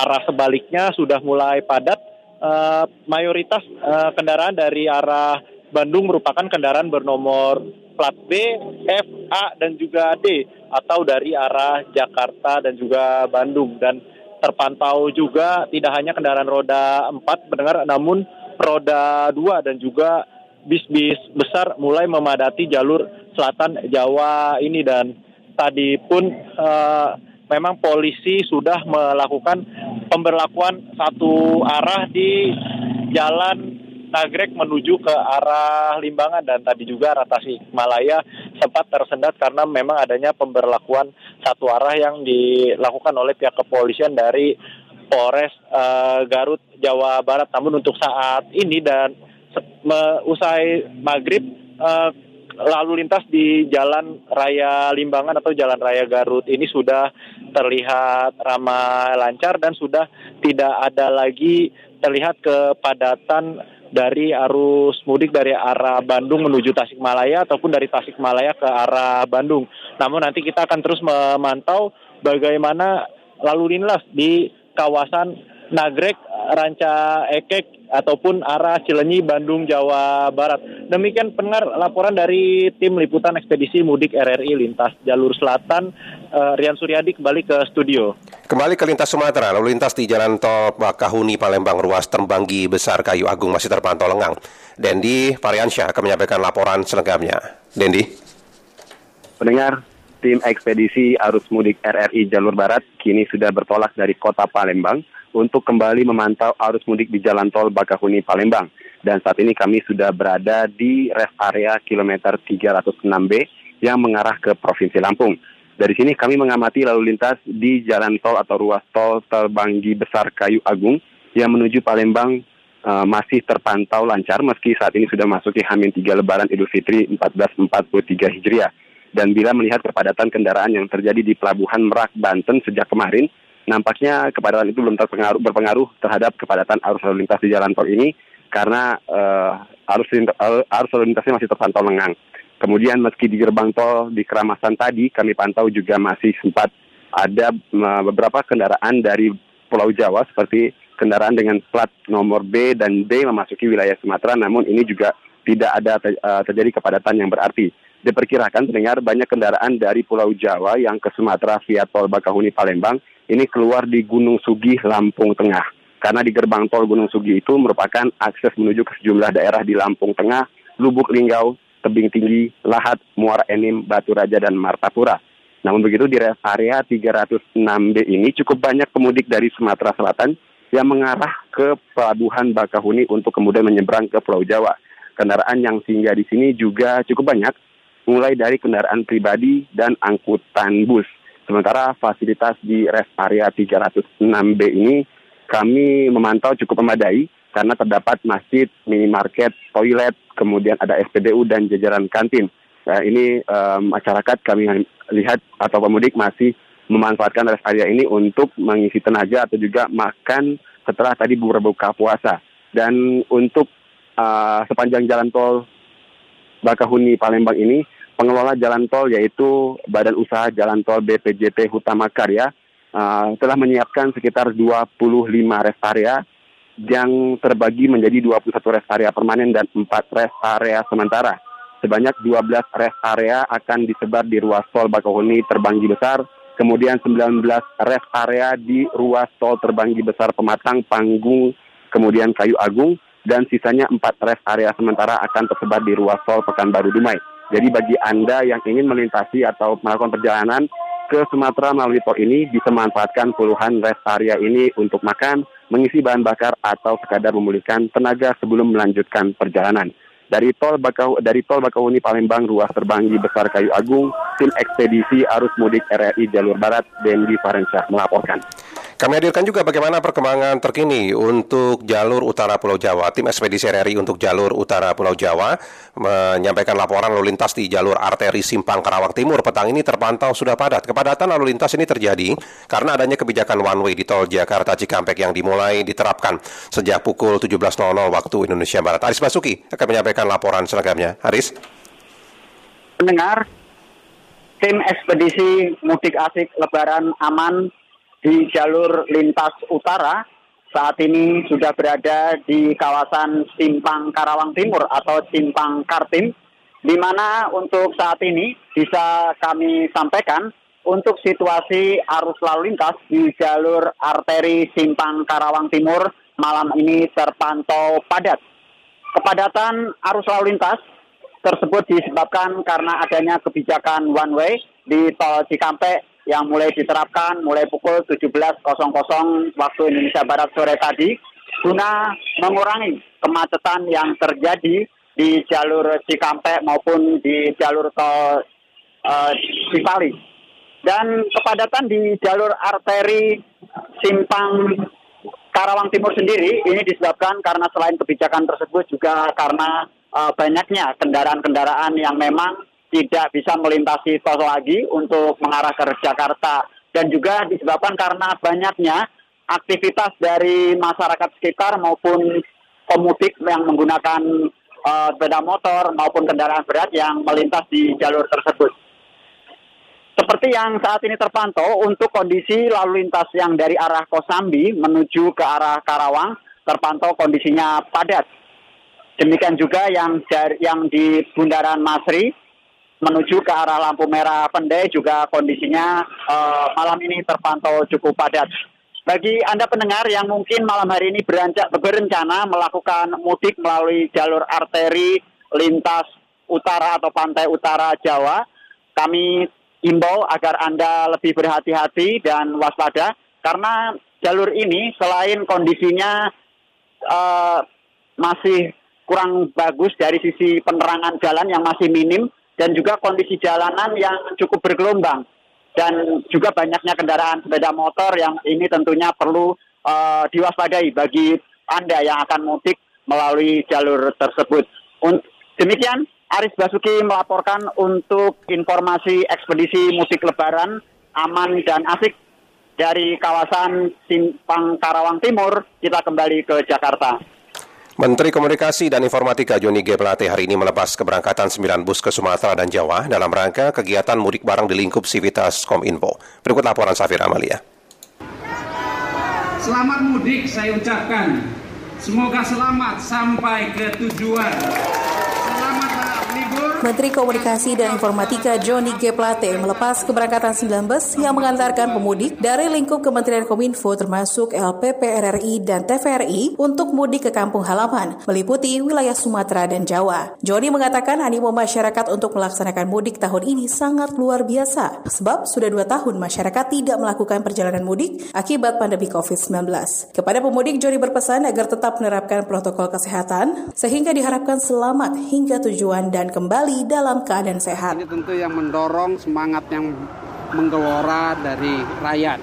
arah sebaliknya sudah mulai padat. Uh, mayoritas uh, kendaraan dari arah Bandung merupakan kendaraan bernomor plat B, F, A, dan juga D atau dari arah Jakarta dan juga Bandung dan terpantau juga tidak hanya kendaraan roda 4 mendengar namun roda 2 dan juga bis-bis besar mulai memadati jalur selatan Jawa ini. Dan tadi pun uh, memang polisi sudah melakukan pemberlakuan satu arah di jalan Nagrek menuju ke arah Limbangan dan tadi juga Tasikmalaya sempat tersendat karena memang adanya pemberlakuan satu arah yang dilakukan oleh pihak kepolisian dari Polres uh, Garut Jawa Barat. Namun untuk saat ini dan usai maghrib uh, lalu lintas di Jalan Raya Limbangan atau Jalan Raya Garut ini sudah terlihat ramai lancar dan sudah tidak ada lagi terlihat kepadatan dari arus mudik dari arah Bandung menuju Tasikmalaya ataupun dari Tasikmalaya ke arah Bandung. Namun nanti kita akan terus memantau bagaimana lalu lintas di kawasan Nagrek, Ranca Ekek ataupun arah Cilenyi, Bandung, Jawa Barat. Demikian pendengar laporan dari tim liputan ekspedisi mudik RRI lintas jalur selatan. Uh, Rian Suryadi kembali ke studio. Kembali ke lintas Sumatera, lalu lintas di Jalan Tol Bakahuni, Palembang, ruas Tembanggi Besar Kayu Agung masih terpantau lengang. Dendi Variansyah akan menyampaikan laporan selengkapnya. Dendi. Pendengar, tim ekspedisi arus mudik RRI Jalur Barat kini sudah bertolak dari kota Palembang untuk kembali memantau arus mudik di Jalan Tol Bakahuni Palembang. Dan saat ini kami sudah berada di rest area kilometer 306B yang mengarah ke Provinsi Lampung. Dari sini kami mengamati lalu lintas di jalan tol atau ruas tol Terbanggi Besar Kayu Agung yang menuju Palembang uh, masih terpantau lancar meski saat ini sudah masuki Hamin 3 Lebaran Idul Fitri 1443 Hijriah. Dan bila melihat kepadatan kendaraan yang terjadi di Pelabuhan Merak, Banten sejak kemarin, nampaknya kepadatan itu belum terpengaruh, berpengaruh terhadap kepadatan arus lalu lintas di jalan tol ini karena uh, arus, arus lalu lintasnya masih terpantau lengang. Kemudian meski di gerbang tol di Keramasan tadi kami pantau juga masih sempat ada uh, beberapa kendaraan dari Pulau Jawa seperti kendaraan dengan plat nomor B dan D memasuki wilayah Sumatera namun ini juga tidak ada te terjadi kepadatan yang berarti. Diperkirakan pendengar banyak kendaraan dari Pulau Jawa yang ke Sumatera via tol Bakahuni Palembang ini keluar di Gunung Sugih, Lampung Tengah. Karena di gerbang tol Gunung Sugih itu merupakan akses menuju ke sejumlah daerah di Lampung Tengah, Lubuk Linggau, Tebing Tinggi, Lahat, Muara Enim, Batu Raja, dan Martapura. Namun begitu di area 306B ini cukup banyak pemudik dari Sumatera Selatan yang mengarah ke Pelabuhan Bakahuni untuk kemudian menyeberang ke Pulau Jawa. Kendaraan yang singgah di sini juga cukup banyak, mulai dari kendaraan pribadi dan angkutan bus. Sementara fasilitas di rest area 306B ini kami memantau cukup memadai karena terdapat masjid, minimarket, toilet, kemudian ada SPBU dan jajaran kantin. Nah, ini um, masyarakat kami lihat atau pemudik masih memanfaatkan rest area ini untuk mengisi tenaga atau juga makan setelah tadi berbuka puasa. Dan untuk uh, sepanjang jalan tol Bakahuni Palembang ini, pengelola jalan tol yaitu Badan Usaha Jalan Tol BPJT Hutama Karya uh, telah menyiapkan sekitar 25 rest area yang terbagi menjadi 21 rest area permanen dan 4 rest area sementara. Sebanyak 12 rest area akan disebar di ruas tol Bakauheni Terbanggi Besar, kemudian 19 rest area di ruas tol Terbanggi Besar Pematang, Panggung, kemudian Kayu Agung, dan sisanya 4 rest area sementara akan tersebar di ruas tol Pekanbaru Dumai. Jadi bagi Anda yang ingin melintasi atau melakukan perjalanan ke Sumatera melalui tol ini bisa memanfaatkan puluhan rest area ini untuk makan, mengisi bahan bakar atau sekadar memulihkan tenaga sebelum melanjutkan perjalanan. Dari tol Bakau dari tol Bakauheni Palembang ruas terbanggi besar Kayu Agung, tim ekspedisi arus mudik RRI jalur barat Dendi Farensyah melaporkan. Kami hadirkan juga bagaimana perkembangan terkini untuk jalur utara Pulau Jawa. Tim ekspedisi RRI untuk jalur utara Pulau Jawa menyampaikan laporan lalu lintas di jalur arteri Simpang Karawang Timur. Petang ini terpantau sudah padat. Kepadatan lalu lintas ini terjadi karena adanya kebijakan one way di tol Jakarta Cikampek yang dimulai diterapkan sejak pukul 17.00 waktu Indonesia Barat. Aris Basuki akan menyampaikan laporan selengkapnya. Aris. Mendengar, tim ekspedisi mudik asik lebaran aman di jalur lintas utara saat ini sudah berada di kawasan Simpang Karawang Timur atau Simpang Kartim, di mana untuk saat ini bisa kami sampaikan untuk situasi arus lalu lintas di jalur arteri Simpang Karawang Timur malam ini terpantau padat. Kepadatan arus lalu lintas tersebut disebabkan karena adanya kebijakan one way di tol Cikampek yang mulai diterapkan mulai pukul 17.00 waktu Indonesia Barat sore tadi guna mengurangi kemacetan yang terjadi di jalur Cikampek maupun di jalur tol uh, Cipali. Dan kepadatan di jalur arteri Simpang Karawang Timur sendiri ini disebabkan karena selain kebijakan tersebut juga karena uh, banyaknya kendaraan-kendaraan yang memang tidak bisa melintasi tol lagi untuk mengarah ke Jakarta dan juga disebabkan karena banyaknya aktivitas dari masyarakat sekitar maupun pemudik yang menggunakan uh, motor maupun kendaraan berat yang melintas di jalur tersebut. Seperti yang saat ini terpantau untuk kondisi lalu lintas yang dari arah Kosambi menuju ke arah Karawang terpantau kondisinya padat. Demikian juga yang yang di Bundaran Masri menuju ke arah lampu merah Pendai juga kondisinya uh, malam ini terpantau cukup padat. Bagi Anda pendengar yang mungkin malam hari ini berencana, berencana melakukan mudik melalui jalur arteri lintas utara atau pantai utara Jawa, kami imbau agar Anda lebih berhati-hati dan waspada karena jalur ini selain kondisinya uh, masih kurang bagus dari sisi penerangan jalan yang masih minim, dan juga kondisi jalanan yang cukup bergelombang dan juga banyaknya kendaraan sepeda motor yang ini tentunya perlu uh, diwaspadai bagi Anda yang akan mudik melalui jalur tersebut. Untuk, demikian Aris Basuki melaporkan untuk informasi ekspedisi mudik lebaran aman dan asik dari kawasan Simpang Karawang Timur kita kembali ke Jakarta. Menteri Komunikasi dan Informatika Joni G. Plate hari ini melepas keberangkatan 9 bus ke Sumatera dan Jawa dalam rangka kegiatan mudik barang di lingkup Sivitas Kominfo. Berikut laporan Safir Amalia. Selamat mudik saya ucapkan. Semoga selamat sampai ke tujuan. Menteri Komunikasi dan Informatika Johnny G. Plate melepas keberangkatan 9 bus yang mengantarkan pemudik dari lingkup Kementerian Kominfo termasuk LPP RRI dan TVRI untuk mudik ke kampung halaman, meliputi wilayah Sumatera dan Jawa. Johnny mengatakan animo masyarakat untuk melaksanakan mudik tahun ini sangat luar biasa, sebab sudah dua tahun masyarakat tidak melakukan perjalanan mudik akibat pandemi COVID-19. Kepada pemudik, Johnny berpesan agar tetap menerapkan protokol kesehatan, sehingga diharapkan selamat hingga tujuan dan kembali kembali dalam keadaan sehat. Ini tentu yang mendorong semangat yang menggelora dari rakyat.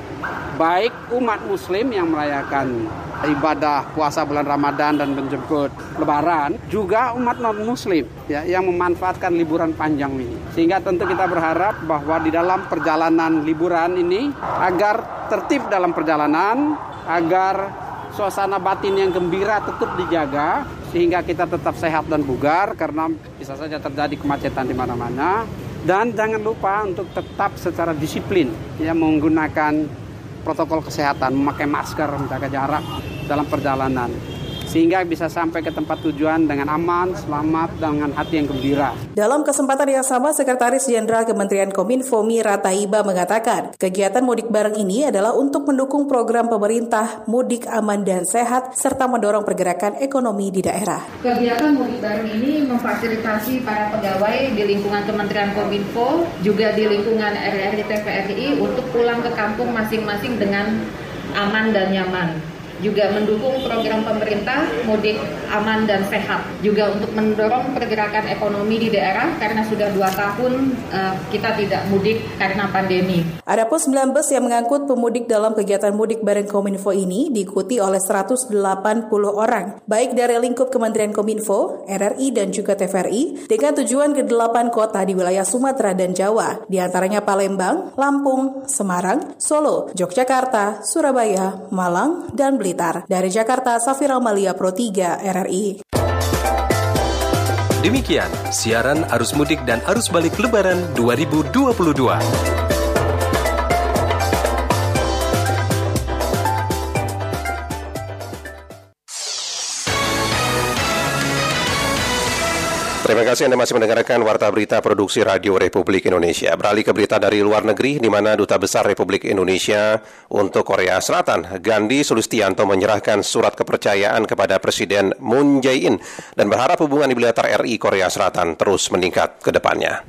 Baik umat muslim yang merayakan ibadah puasa bulan Ramadan dan menjemput Lebaran, juga umat non-Muslim ya, yang memanfaatkan liburan panjang ini. Sehingga tentu kita berharap bahwa di dalam perjalanan liburan ini agar tertib dalam perjalanan, agar suasana batin yang gembira tetap dijaga sehingga kita tetap sehat dan bugar karena bisa saja terjadi kemacetan di mana-mana. Dan jangan lupa untuk tetap secara disiplin ya menggunakan protokol kesehatan, memakai masker, menjaga jarak dalam perjalanan sehingga bisa sampai ke tempat tujuan dengan aman, selamat, dengan hati yang gembira. Dalam kesempatan yang sama, Sekretaris Jenderal Kementerian Kominfo Mira Taiba mengatakan, kegiatan mudik bareng ini adalah untuk mendukung program pemerintah mudik aman dan sehat serta mendorong pergerakan ekonomi di daerah. Kegiatan mudik bareng ini memfasilitasi para pegawai di lingkungan Kementerian Kominfo, juga di lingkungan RRI TVRI untuk pulang ke kampung masing-masing dengan aman dan nyaman juga mendukung program pemerintah mudik aman dan sehat juga untuk mendorong pergerakan ekonomi di daerah karena sudah dua tahun uh, kita tidak mudik karena pandemi. Adapun 19 yang mengangkut pemudik dalam kegiatan mudik bareng Kominfo ini diikuti oleh 180 orang, baik dari lingkup Kementerian Kominfo, RRI dan juga TVRI dengan tujuan ke 8 kota di wilayah Sumatera dan Jawa, di antaranya Palembang, Lampung, Semarang, Solo, Yogyakarta, Surabaya, Malang, dan Blitar. Blitar. Dari Jakarta, Safira Malia Pro 3 RRI. Demikian siaran arus mudik dan arus balik lebaran 2022. Terima kasih Anda masih mendengarkan Warta Berita Produksi Radio Republik Indonesia. Beralih ke berita dari luar negeri, di mana Duta Besar Republik Indonesia untuk Korea Selatan, Gandhi Sulistianto menyerahkan surat kepercayaan kepada Presiden Moon Jae-in dan berharap hubungan bilateral RI Korea Selatan terus meningkat ke depannya.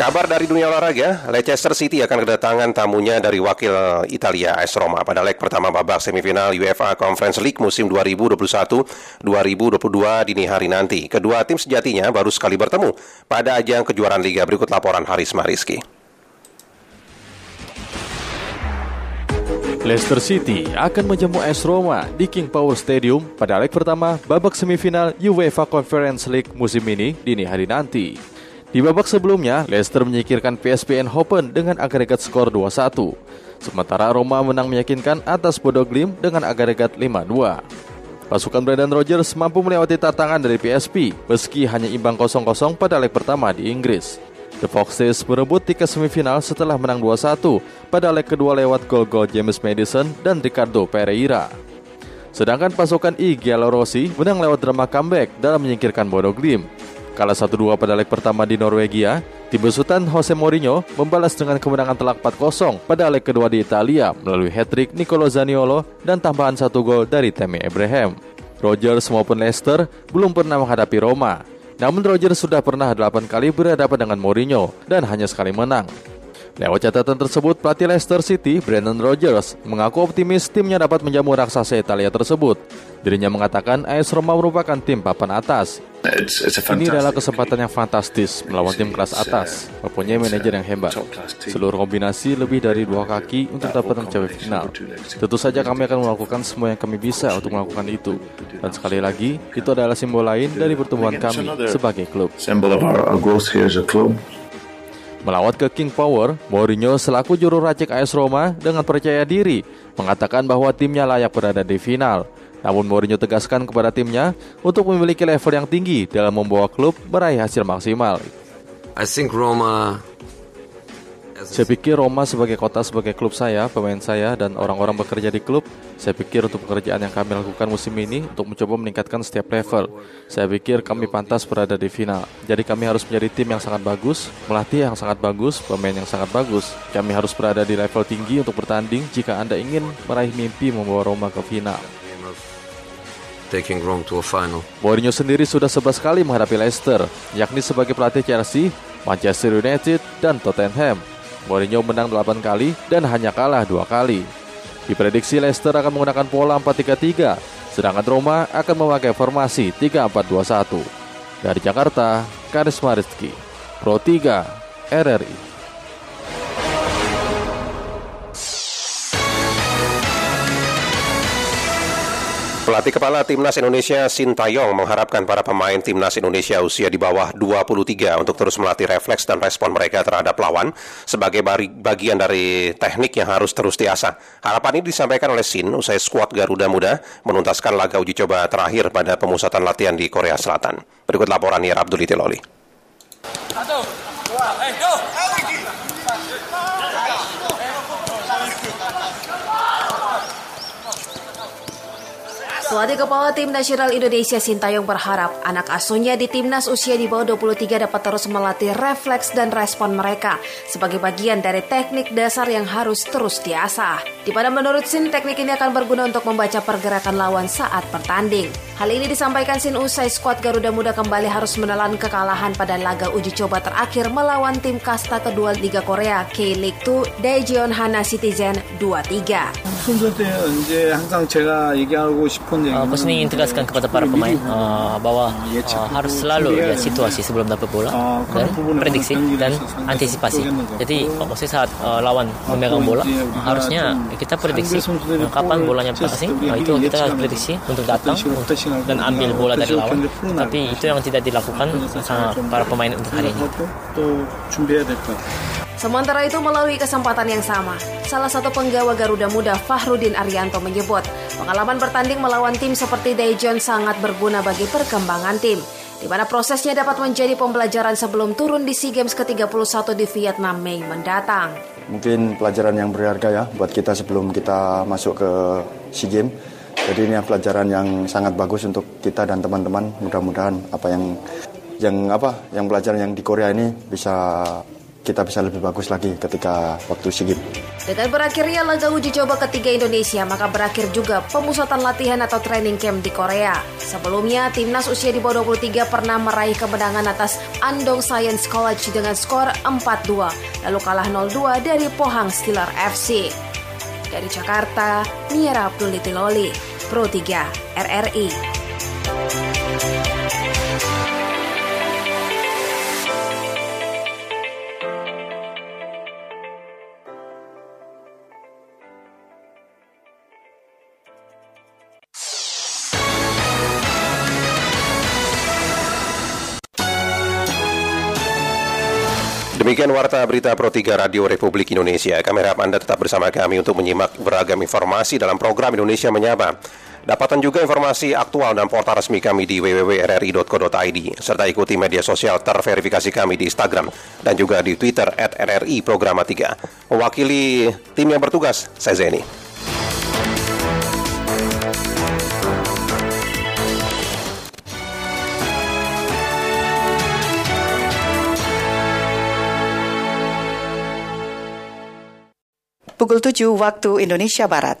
Kabar dari dunia olahraga, Leicester City akan kedatangan tamunya dari wakil Italia AS Roma pada leg pertama babak semifinal UEFA Conference League musim 2021-2022 dini hari nanti. Kedua tim sejatinya baru sekali bertemu pada ajang kejuaraan Liga. Berikut laporan Haris Mariski. Leicester City akan menjamu AS Roma di King Power Stadium pada leg pertama babak semifinal UEFA Conference League musim ini dini hari nanti. Di babak sebelumnya, Leicester menyingkirkan PSV Eindhoven dengan agregat skor 2-1. Sementara Roma menang meyakinkan atas Bodo Glimt dengan agregat 5-2. Pasukan Brendan Rodgers mampu melewati tantangan dari PSV meski hanya imbang 0-0 pada leg pertama di Inggris. The Foxes merebut tiket semifinal setelah menang 2-1 pada leg kedua lewat gol-gol James Madison dan Ricardo Pereira. Sedangkan pasukan I Rossi menang lewat drama comeback dalam menyingkirkan Bodo Glimt. Kalah 1-2 pada leg pertama di Norwegia, tim besutan Jose Mourinho membalas dengan kemenangan telak 4-0 pada leg kedua di Italia melalui hat-trick Nicolo Zaniolo dan tambahan satu gol dari Temi Abraham. Rogers maupun Leicester belum pernah menghadapi Roma. Namun Rogers sudah pernah 8 kali berhadapan dengan Mourinho dan hanya sekali menang. Lewat catatan tersebut, pelatih Leicester City, Brendan Rodgers, mengaku optimis timnya dapat menjamu raksasa Italia tersebut. Dirinya mengatakan AS Roma merupakan tim papan atas. Ini adalah kesempatan yang fantastis melawan tim kelas atas, mempunyai manajer yang hebat. Seluruh kombinasi lebih dari dua kaki untuk dapat mencapai final. Tentu saja kami akan melakukan semua yang kami bisa untuk melakukan itu. Dan sekali lagi, itu adalah simbol lain dari pertumbuhan kami sebagai klub. Melawat ke King Power, Mourinho selaku juru racik AS Roma dengan percaya diri mengatakan bahwa timnya layak berada di final. Namun Mourinho tegaskan kepada timnya untuk memiliki level yang tinggi dalam membawa klub meraih hasil maksimal. I think Roma saya pikir Roma sebagai kota, sebagai klub saya, pemain saya, dan orang-orang bekerja di klub, saya pikir untuk pekerjaan yang kami lakukan musim ini untuk mencoba meningkatkan setiap level. Saya pikir kami pantas berada di final. Jadi kami harus menjadi tim yang sangat bagus, melatih yang sangat bagus, pemain yang sangat bagus. Kami harus berada di level tinggi untuk bertanding jika Anda ingin meraih mimpi membawa Roma ke final taking Rome to a final. Mourinho sendiri sudah 11 kali menghadapi Leicester, yakni sebagai pelatih Chelsea, Manchester United, dan Tottenham. Mourinho menang 8 kali dan hanya kalah dua kali. Diprediksi Leicester akan menggunakan pola 4-3-3, sedangkan Roma akan memakai formasi 3-4-2-1. Dari Jakarta, Karisma Rizky, Pro 3, RRI. Pelatih kepala Timnas Indonesia Sintayong mengharapkan para pemain Timnas Indonesia usia di bawah 23 untuk terus melatih refleks dan respon mereka terhadap lawan sebagai bagian dari teknik yang harus terus diasah. Harapan ini disampaikan oleh Sin usai skuad Garuda Muda menuntaskan laga uji coba terakhir pada pemusatan latihan di Korea Selatan. Berikut laporan Nir Abdul Itiloli. Satu, dua, eh, go! Pelatih Kepala Tim Nasional Indonesia Sintayong berharap anak asuhnya di timnas usia di bawah 23 dapat terus melatih refleks dan respon mereka sebagai bagian dari teknik dasar yang harus terus diasah. Di mana menurut Sin teknik ini akan berguna untuk membaca pergerakan lawan saat bertanding. Hal ini disampaikan Sin usai skuad Garuda Muda kembali harus menelan kekalahan pada laga uji coba terakhir melawan tim kasta kedua Liga Korea K-League 2 Daejeon Hana Citizen 2-3. Uh, bos ini ingin tegaskan kepada para pemain uh, bahwa uh, harus selalu lihat situasi sebelum dapat bola dan prediksi dan antisipasi. Jadi maksudnya saat uh, lawan memegang bola harusnya kita prediksi uh, kapan bolanya passing uh, itu kita harus prediksi untuk datang untuk, dan ambil bola dari lawan. Tapi itu yang tidak dilakukan sama para pemain untuk hari ini. Sementara itu melalui kesempatan yang sama, salah satu penggawa Garuda Muda Fahrudin Arianto menyebut pengalaman bertanding melawan tim seperti Daejeon sangat berguna bagi perkembangan tim di mana prosesnya dapat menjadi pembelajaran sebelum turun di SEA Games ke-31 di Vietnam Mei mendatang. Mungkin pelajaran yang berharga ya buat kita sebelum kita masuk ke SEA Games. Jadi ini pelajaran yang sangat bagus untuk kita dan teman-teman. Mudah-mudahan apa yang yang apa yang pelajaran yang di Korea ini bisa kita bisa lebih bagus lagi ketika waktu SEA Dengan berakhirnya laga uji coba ketiga Indonesia, maka berakhir juga pemusatan latihan atau training camp di Korea. Sebelumnya, timnas usia di bawah 23 pernah meraih kemenangan atas Andong Science College dengan skor 4-2, lalu kalah 0-2 dari Pohang Steeler FC. Dari Jakarta, Mira Abdul Tiloli, Pro 3, RRI. Demikian Warta Berita Pro 3 Radio Republik Indonesia. Kami harap Anda tetap bersama kami untuk menyimak beragam informasi dalam program Indonesia Menyapa. Dapatkan juga informasi aktual dan portal resmi kami di www.rri.co.id serta ikuti media sosial terverifikasi kami di Instagram dan juga di Twitter at RRI Programa 3. Mewakili tim yang bertugas, saya Zeni. Pukul 7 waktu Indonesia Barat.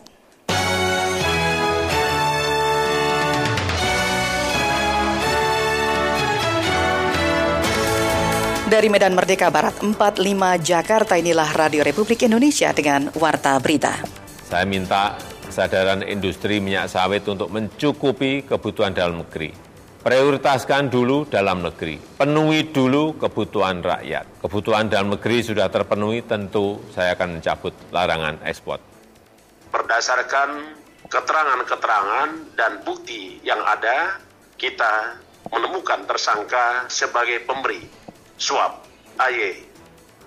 Dari Medan Merdeka Barat 45 Jakarta inilah Radio Republik Indonesia dengan Warta Berita. Saya minta kesadaran industri minyak sawit untuk mencukupi kebutuhan dalam negeri prioritaskan dulu dalam negeri, penuhi dulu kebutuhan rakyat. Kebutuhan dalam negeri sudah terpenuhi, tentu saya akan mencabut larangan ekspor. Berdasarkan keterangan-keterangan dan bukti yang ada, kita menemukan tersangka sebagai pemberi suap AY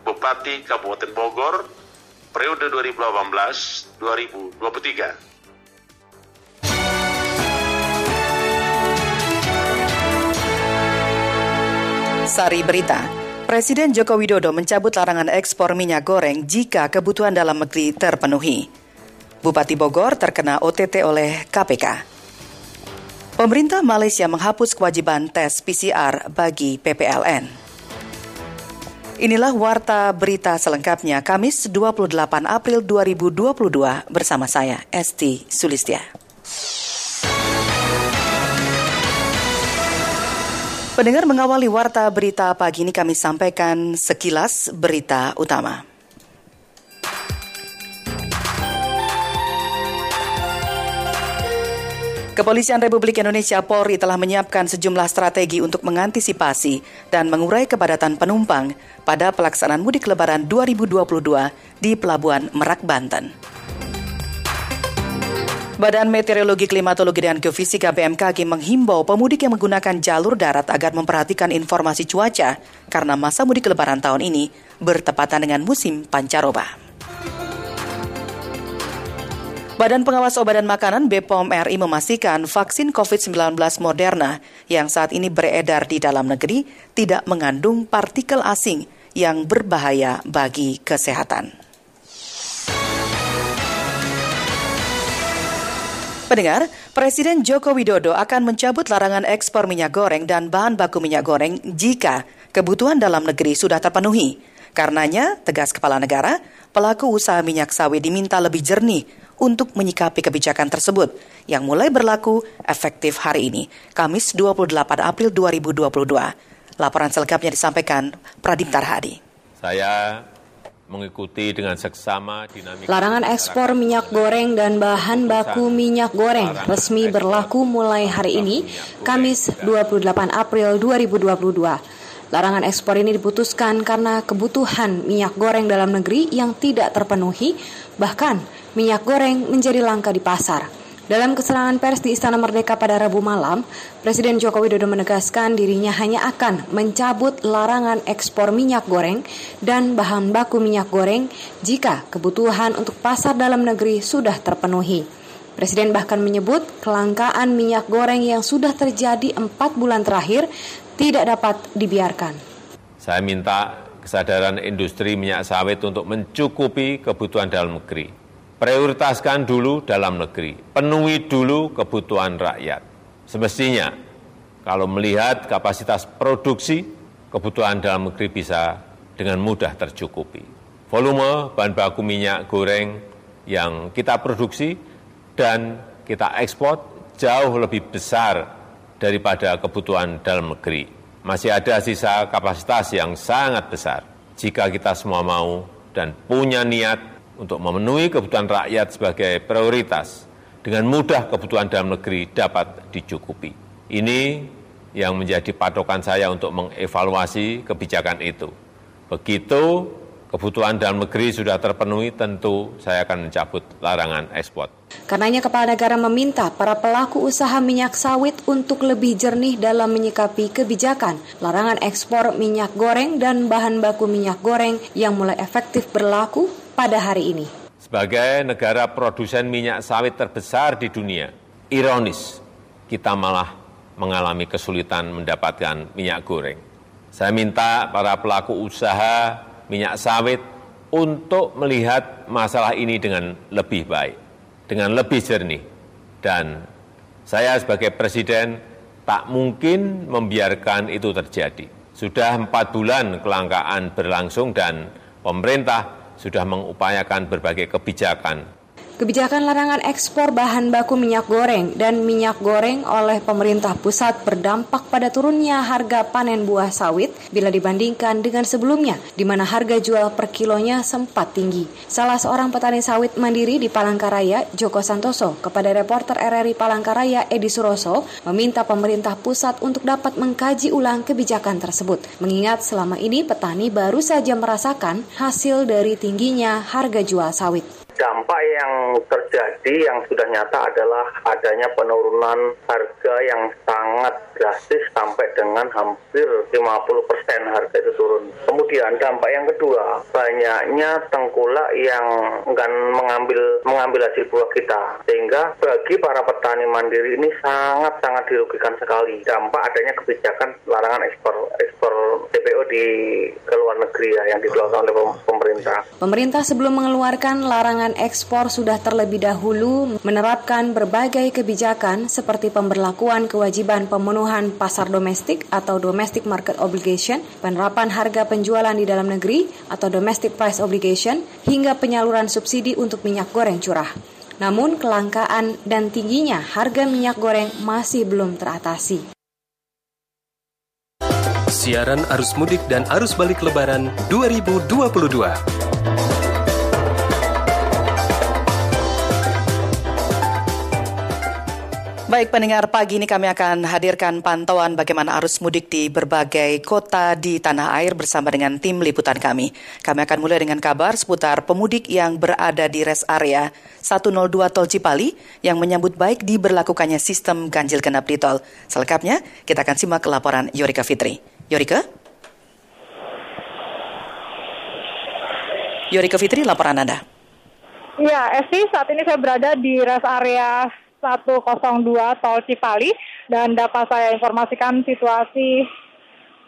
Bupati Kabupaten Bogor periode 2018-2023 Sari Berita. Presiden Joko Widodo mencabut larangan ekspor minyak goreng jika kebutuhan dalam negeri terpenuhi. Bupati Bogor terkena OTT oleh KPK. Pemerintah Malaysia menghapus kewajiban tes PCR bagi PPLN. Inilah warta berita selengkapnya Kamis 28 April 2022 bersama saya Esti Sulistia. Pendengar mengawali warta berita pagi ini kami sampaikan sekilas berita utama. Kepolisian Republik Indonesia Polri telah menyiapkan sejumlah strategi untuk mengantisipasi dan mengurai kepadatan penumpang pada pelaksanaan mudik lebaran 2022 di Pelabuhan Merak, Banten. Badan Meteorologi, Klimatologi, dan Geofisika BMKG menghimbau pemudik yang menggunakan jalur darat agar memperhatikan informasi cuaca karena masa mudik lebaran tahun ini bertepatan dengan musim pancaroba. Badan Pengawas Obat dan Makanan BPOM RI memastikan vaksin COVID-19 Moderna yang saat ini beredar di dalam negeri tidak mengandung partikel asing yang berbahaya bagi kesehatan. Pendengar, Presiden Joko Widodo akan mencabut larangan ekspor minyak goreng dan bahan baku minyak goreng jika kebutuhan dalam negeri sudah terpenuhi. Karenanya, tegas kepala negara, pelaku usaha minyak sawit diminta lebih jernih untuk menyikapi kebijakan tersebut yang mulai berlaku efektif hari ini, Kamis 28 April 2022. Laporan selengkapnya disampaikan Pradip Tarhadi. Saya mengikuti dengan seksama dinamika Larangan ekspor minyak goreng dan bahan baku minyak goreng resmi berlaku mulai hari ini, Kamis 28 April 2022. Larangan ekspor ini diputuskan karena kebutuhan minyak goreng dalam negeri yang tidak terpenuhi, bahkan minyak goreng menjadi langka di pasar. Dalam keserangan pers di Istana Merdeka pada Rabu malam, Presiden Joko Widodo menegaskan dirinya hanya akan mencabut larangan ekspor minyak goreng dan bahan baku minyak goreng jika kebutuhan untuk pasar dalam negeri sudah terpenuhi. Presiden bahkan menyebut kelangkaan minyak goreng yang sudah terjadi empat bulan terakhir tidak dapat dibiarkan. Saya minta kesadaran industri minyak sawit untuk mencukupi kebutuhan dalam negeri prioritaskan dulu dalam negeri, penuhi dulu kebutuhan rakyat. Semestinya, kalau melihat kapasitas produksi, kebutuhan dalam negeri bisa dengan mudah tercukupi. Volume bahan baku minyak goreng yang kita produksi dan kita ekspor jauh lebih besar daripada kebutuhan dalam negeri. Masih ada sisa kapasitas yang sangat besar. Jika kita semua mau dan punya niat untuk memenuhi kebutuhan rakyat sebagai prioritas, dengan mudah kebutuhan dalam negeri dapat dicukupi. Ini yang menjadi patokan saya untuk mengevaluasi kebijakan itu. Begitu kebutuhan dalam negeri sudah terpenuhi, tentu saya akan mencabut larangan ekspor. Karenanya kepala negara meminta para pelaku usaha minyak sawit untuk lebih jernih dalam menyikapi kebijakan larangan ekspor minyak goreng dan bahan baku minyak goreng yang mulai efektif berlaku pada hari ini. Sebagai negara produsen minyak sawit terbesar di dunia, ironis kita malah mengalami kesulitan mendapatkan minyak goreng. Saya minta para pelaku usaha minyak sawit untuk melihat masalah ini dengan lebih baik, dengan lebih jernih. Dan saya sebagai presiden tak mungkin membiarkan itu terjadi. Sudah empat bulan kelangkaan berlangsung dan pemerintah sudah mengupayakan berbagai kebijakan Kebijakan larangan ekspor bahan baku minyak goreng dan minyak goreng oleh pemerintah pusat berdampak pada turunnya harga panen buah sawit bila dibandingkan dengan sebelumnya, di mana harga jual per kilonya sempat tinggi. Salah seorang petani sawit mandiri di Palangkaraya, Joko Santoso, kepada reporter RRI Palangkaraya, Edi Suroso, meminta pemerintah pusat untuk dapat mengkaji ulang kebijakan tersebut, mengingat selama ini petani baru saja merasakan hasil dari tingginya harga jual sawit dampak yang terjadi yang sudah nyata adalah adanya penurunan harga yang sangat drastis sampai dengan hampir 50% harga itu turun. Kemudian dampak yang kedua, banyaknya tengkulak yang enggan mengambil mengambil hasil buah kita. Sehingga bagi para petani mandiri ini sangat-sangat dirugikan sekali. Dampak adanya kebijakan larangan ekspor ekspor CPO di ke luar negeri ya yang dikeluarkan oleh pemerintah. Pemerintah sebelum mengeluarkan larangan ekspor sudah terlebih dahulu menerapkan berbagai kebijakan seperti pemberlakuan kewajiban pemenuhan pasar domestik atau domestic market obligation, penerapan harga penjualan di dalam negeri atau domestic price obligation, hingga penyaluran subsidi untuk minyak goreng curah. Namun kelangkaan dan tingginya harga minyak goreng masih belum teratasi. Siaran arus mudik dan arus balik lebaran 2022. Baik pendengar, pagi ini kami akan hadirkan pantauan bagaimana arus mudik di berbagai kota di tanah air bersama dengan tim liputan kami. Kami akan mulai dengan kabar seputar pemudik yang berada di rest area 102 Tol Cipali yang menyambut baik diberlakukannya sistem ganjil genap di tol. Selengkapnya, kita akan simak laporan Yorika Fitri. Yorika? Yorika Fitri, laporan Anda. Ya, Esi, saat ini saya berada di rest area 102 Tol Cipali. Dan dapat saya informasikan situasi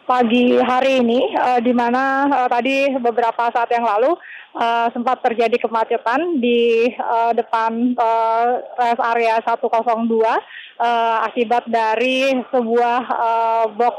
pagi hari ini uh, di mana uh, tadi beberapa saat yang lalu uh, sempat terjadi kemacetan di uh, depan uh, rest area 102 uh, akibat dari sebuah uh, box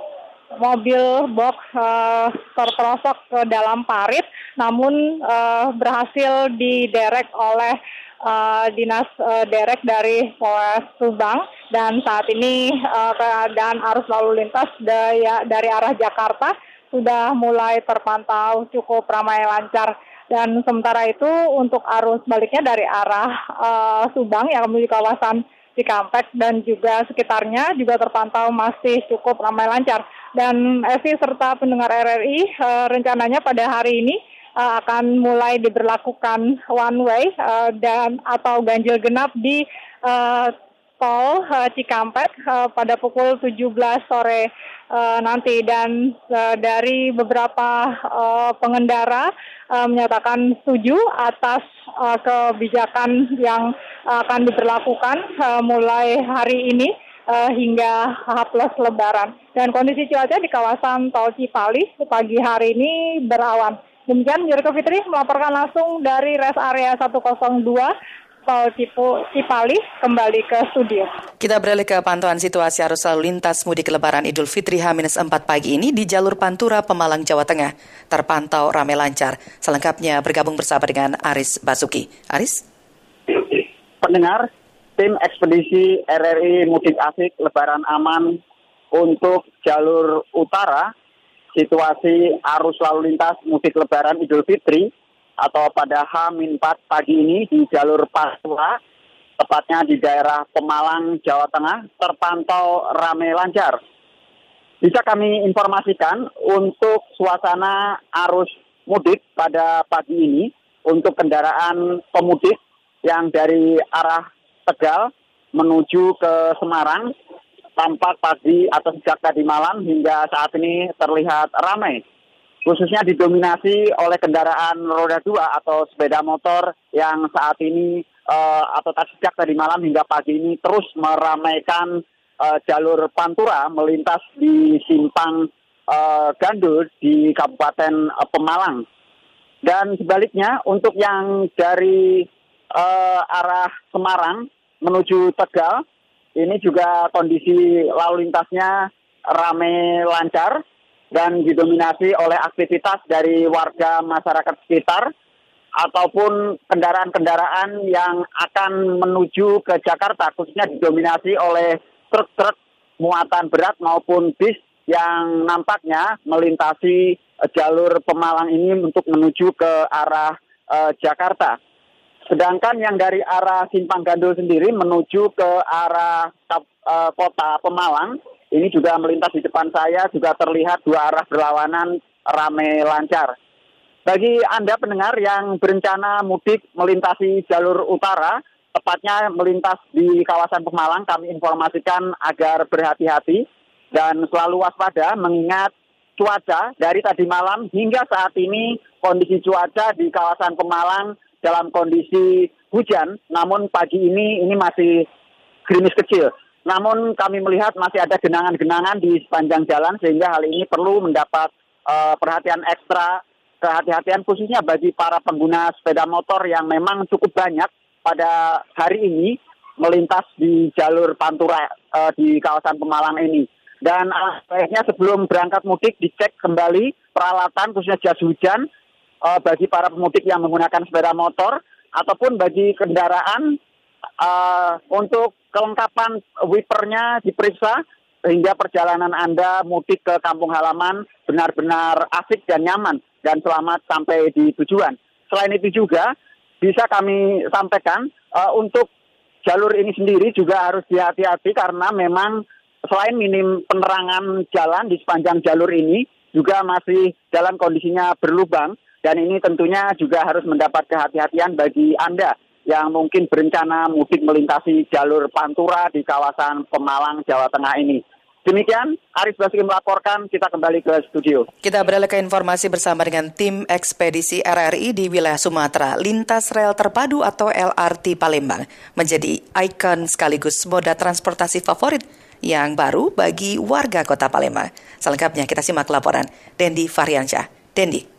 mobil box uh, terperosok ke dalam parit namun uh, berhasil diderek oleh uh, dinas uh, derek dari Polres Subang. Dan saat ini uh, keadaan arus lalu lintas daya, dari arah Jakarta sudah mulai terpantau cukup ramai lancar. Dan sementara itu untuk arus baliknya dari arah uh, Subang yang menuju kawasan Cikampek dan juga sekitarnya juga terpantau masih cukup ramai lancar. Dan Evi serta pendengar RRI uh, rencananya pada hari ini uh, akan mulai diberlakukan one way uh, dan atau ganjil genap di uh, tol uh, Cikampek uh, pada pukul 17 sore uh, nanti dan uh, dari beberapa uh, pengendara uh, menyatakan setuju atas uh, kebijakan yang akan diberlakukan uh, mulai hari ini uh, hingga H plus Lebaran dan kondisi cuaca di kawasan tol Cipali pagi hari ini berawan. Demikian Yuriko Fitri melaporkan langsung dari rest area 102 Tol Cipali kembali ke studio. Kita beralih ke pantauan situasi arus lalu lintas mudik lebaran Idul Fitri H-4 pagi ini di jalur Pantura Pemalang Jawa Tengah. Terpantau ramai lancar. Selengkapnya bergabung bersama dengan Aris Basuki. Aris? Pendengar, tim ekspedisi RRI Mudik Asik Lebaran Aman untuk jalur utara situasi arus lalu lintas mudik lebaran Idul Fitri atau pada H-4 pagi ini di jalur Pasua, tepatnya di daerah Pemalang, Jawa Tengah, terpantau ramai lancar. Bisa kami informasikan untuk suasana arus mudik pada pagi ini untuk kendaraan pemudik yang dari arah Tegal menuju ke Semarang tampak pagi atau sejak tadi malam hingga saat ini terlihat ramai. Khususnya didominasi oleh kendaraan roda dua atau sepeda motor yang saat ini uh, atau sejak tadi malam hingga pagi ini terus meramaikan uh, jalur Pantura melintas di simpang uh, Gandul di Kabupaten uh, Pemalang. Dan sebaliknya untuk yang dari uh, arah Semarang menuju Tegal ini juga kondisi lalu lintasnya ramai lancar dan didominasi oleh aktivitas dari warga masyarakat sekitar ataupun kendaraan-kendaraan yang akan menuju ke Jakarta khususnya didominasi oleh truk-truk muatan berat maupun bis yang nampaknya melintasi jalur Pemalang ini untuk menuju ke arah uh, Jakarta. Sedangkan yang dari arah Simpang Gandul sendiri menuju ke arah uh, kota Pemalang, ini juga melintas di depan saya, juga terlihat dua arah berlawanan rame lancar. Bagi Anda pendengar yang berencana mudik melintasi jalur utara, tepatnya melintas di kawasan Pemalang, kami informasikan agar berhati-hati dan selalu waspada mengingat cuaca dari tadi malam hingga saat ini kondisi cuaca di kawasan Pemalang dalam kondisi hujan, namun pagi ini ini masih gerimis kecil. Namun kami melihat masih ada genangan-genangan di sepanjang jalan sehingga hal ini perlu mendapat uh, perhatian ekstra, kehati-hatian khususnya bagi para pengguna sepeda motor yang memang cukup banyak pada hari ini melintas di jalur Pantura uh, di kawasan Pemalang ini. Dan akhirnya sebelum berangkat mudik dicek kembali peralatan khususnya jas hujan uh, bagi para pemudik yang menggunakan sepeda motor ataupun bagi kendaraan uh, untuk kelengkapan wipernya diperiksa sehingga perjalanan Anda mudik ke kampung halaman benar-benar asik dan nyaman dan selamat sampai di tujuan. Selain itu juga bisa kami sampaikan uh, untuk jalur ini sendiri juga harus dihati-hati karena memang selain minim penerangan jalan di sepanjang jalur ini juga masih dalam kondisinya berlubang dan ini tentunya juga harus mendapat kehati-hatian bagi Anda yang mungkin berencana mudik melintasi jalur Pantura di kawasan Pemalang, Jawa Tengah ini. Demikian, Aris Basuki melaporkan, kita kembali ke studio. Kita beralih ke informasi bersama dengan tim ekspedisi RRI di wilayah Sumatera. Lintas rel terpadu atau LRT Palembang menjadi ikon sekaligus moda transportasi favorit yang baru bagi warga kota Palembang. Selengkapnya kita simak laporan Dendi Variansyah. Dendi.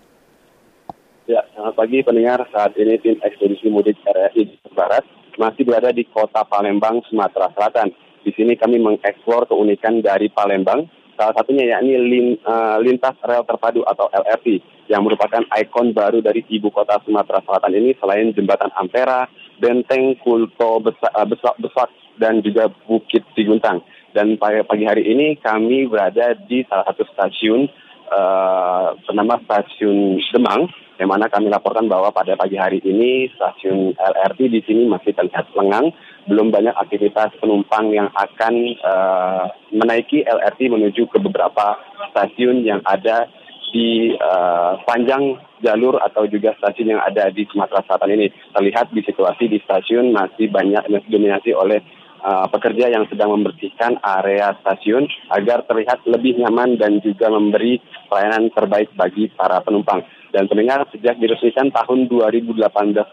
Ya, selamat pagi pendengar. Saat ini tim ekspedisi mudik RRI Barat masih berada di kota Palembang, Sumatera Selatan di sini kami mengeksplor keunikan dari Palembang, salah satunya yakni lin, uh, lintas rel terpadu atau LRT yang merupakan ikon baru dari ibu kota Sumatera Selatan ini selain jembatan Ampera, Benteng Kulto Besak, uh, Besak, Besak dan juga Bukit Siguntang. Dan pagi hari ini kami berada di salah satu stasiun uh, bernama Stasiun Demang yang mana kami laporkan bahwa pada pagi hari ini stasiun LRT di sini masih terlihat lengang, belum banyak aktivitas penumpang yang akan uh, menaiki LRT menuju ke beberapa stasiun yang ada di uh, panjang jalur atau juga stasiun yang ada di Sumatera Selatan ini. Terlihat di situasi di stasiun masih banyak didominasi oleh uh, pekerja yang sedang membersihkan area stasiun agar terlihat lebih nyaman dan juga memberi pelayanan terbaik bagi para penumpang. Dan pendengar sejak diresmikan tahun 2018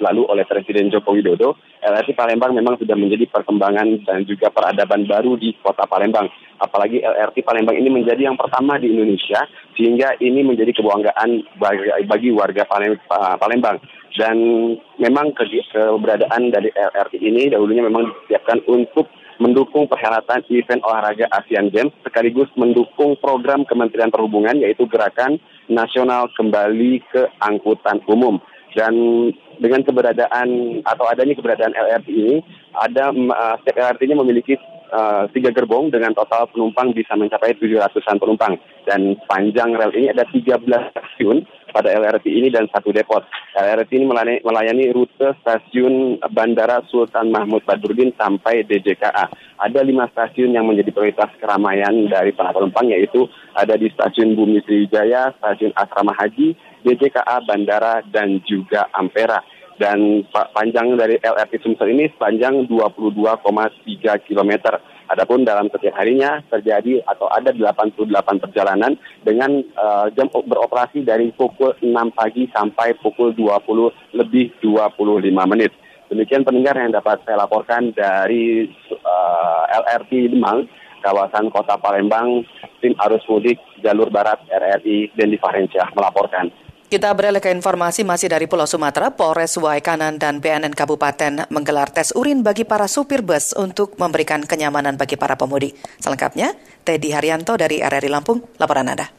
lalu oleh Presiden Joko Widodo, LRT Palembang memang sudah menjadi perkembangan dan juga peradaban baru di kota Palembang. Apalagi LRT Palembang ini menjadi yang pertama di Indonesia, sehingga ini menjadi kebanggaan bagi, bagi warga Palembang. Dan memang keberadaan dari LRT ini dahulunya memang disiapkan untuk mendukung perhelatan event olahraga Asian Games sekaligus mendukung program Kementerian Perhubungan yaitu Gerakan Nasional Kembali ke Angkutan Umum. Dan dengan keberadaan atau adanya keberadaan LRT ini, ada uh, setiap LRT ini memiliki uh, tiga gerbong dengan total penumpang bisa mencapai 700-an penumpang. Dan panjang rel ini ada 13 stasiun pada LRT ini dan satu depot. LRT ini melayani, rute stasiun Bandara Sultan Mahmud Badruddin sampai DJKA. Ada lima stasiun yang menjadi prioritas keramaian dari para penumpang yaitu ada di stasiun Bumi Sriwijaya, stasiun Asrama Haji, DJKA, Bandara, dan juga Ampera dan panjang dari LRT Sumsel ini sepanjang 22,3 kilometer. Adapun dalam setiap harinya terjadi atau ada 88 perjalanan dengan uh, jam beroperasi dari pukul 6 pagi sampai pukul 20 lebih 25 menit. Demikian pendengar yang dapat saya laporkan dari uh, eh, LRT Demang, kawasan kota Palembang, tim arus mudik jalur barat RRI Dendi Farensyah melaporkan. Kita beralih ke informasi masih dari Pulau Sumatera, Polres Waikanan dan BNN Kabupaten menggelar tes urin bagi para supir bus untuk memberikan kenyamanan bagi para pemudik. Selengkapnya, Teddy Haryanto dari RRI Lampung, laporan Anda.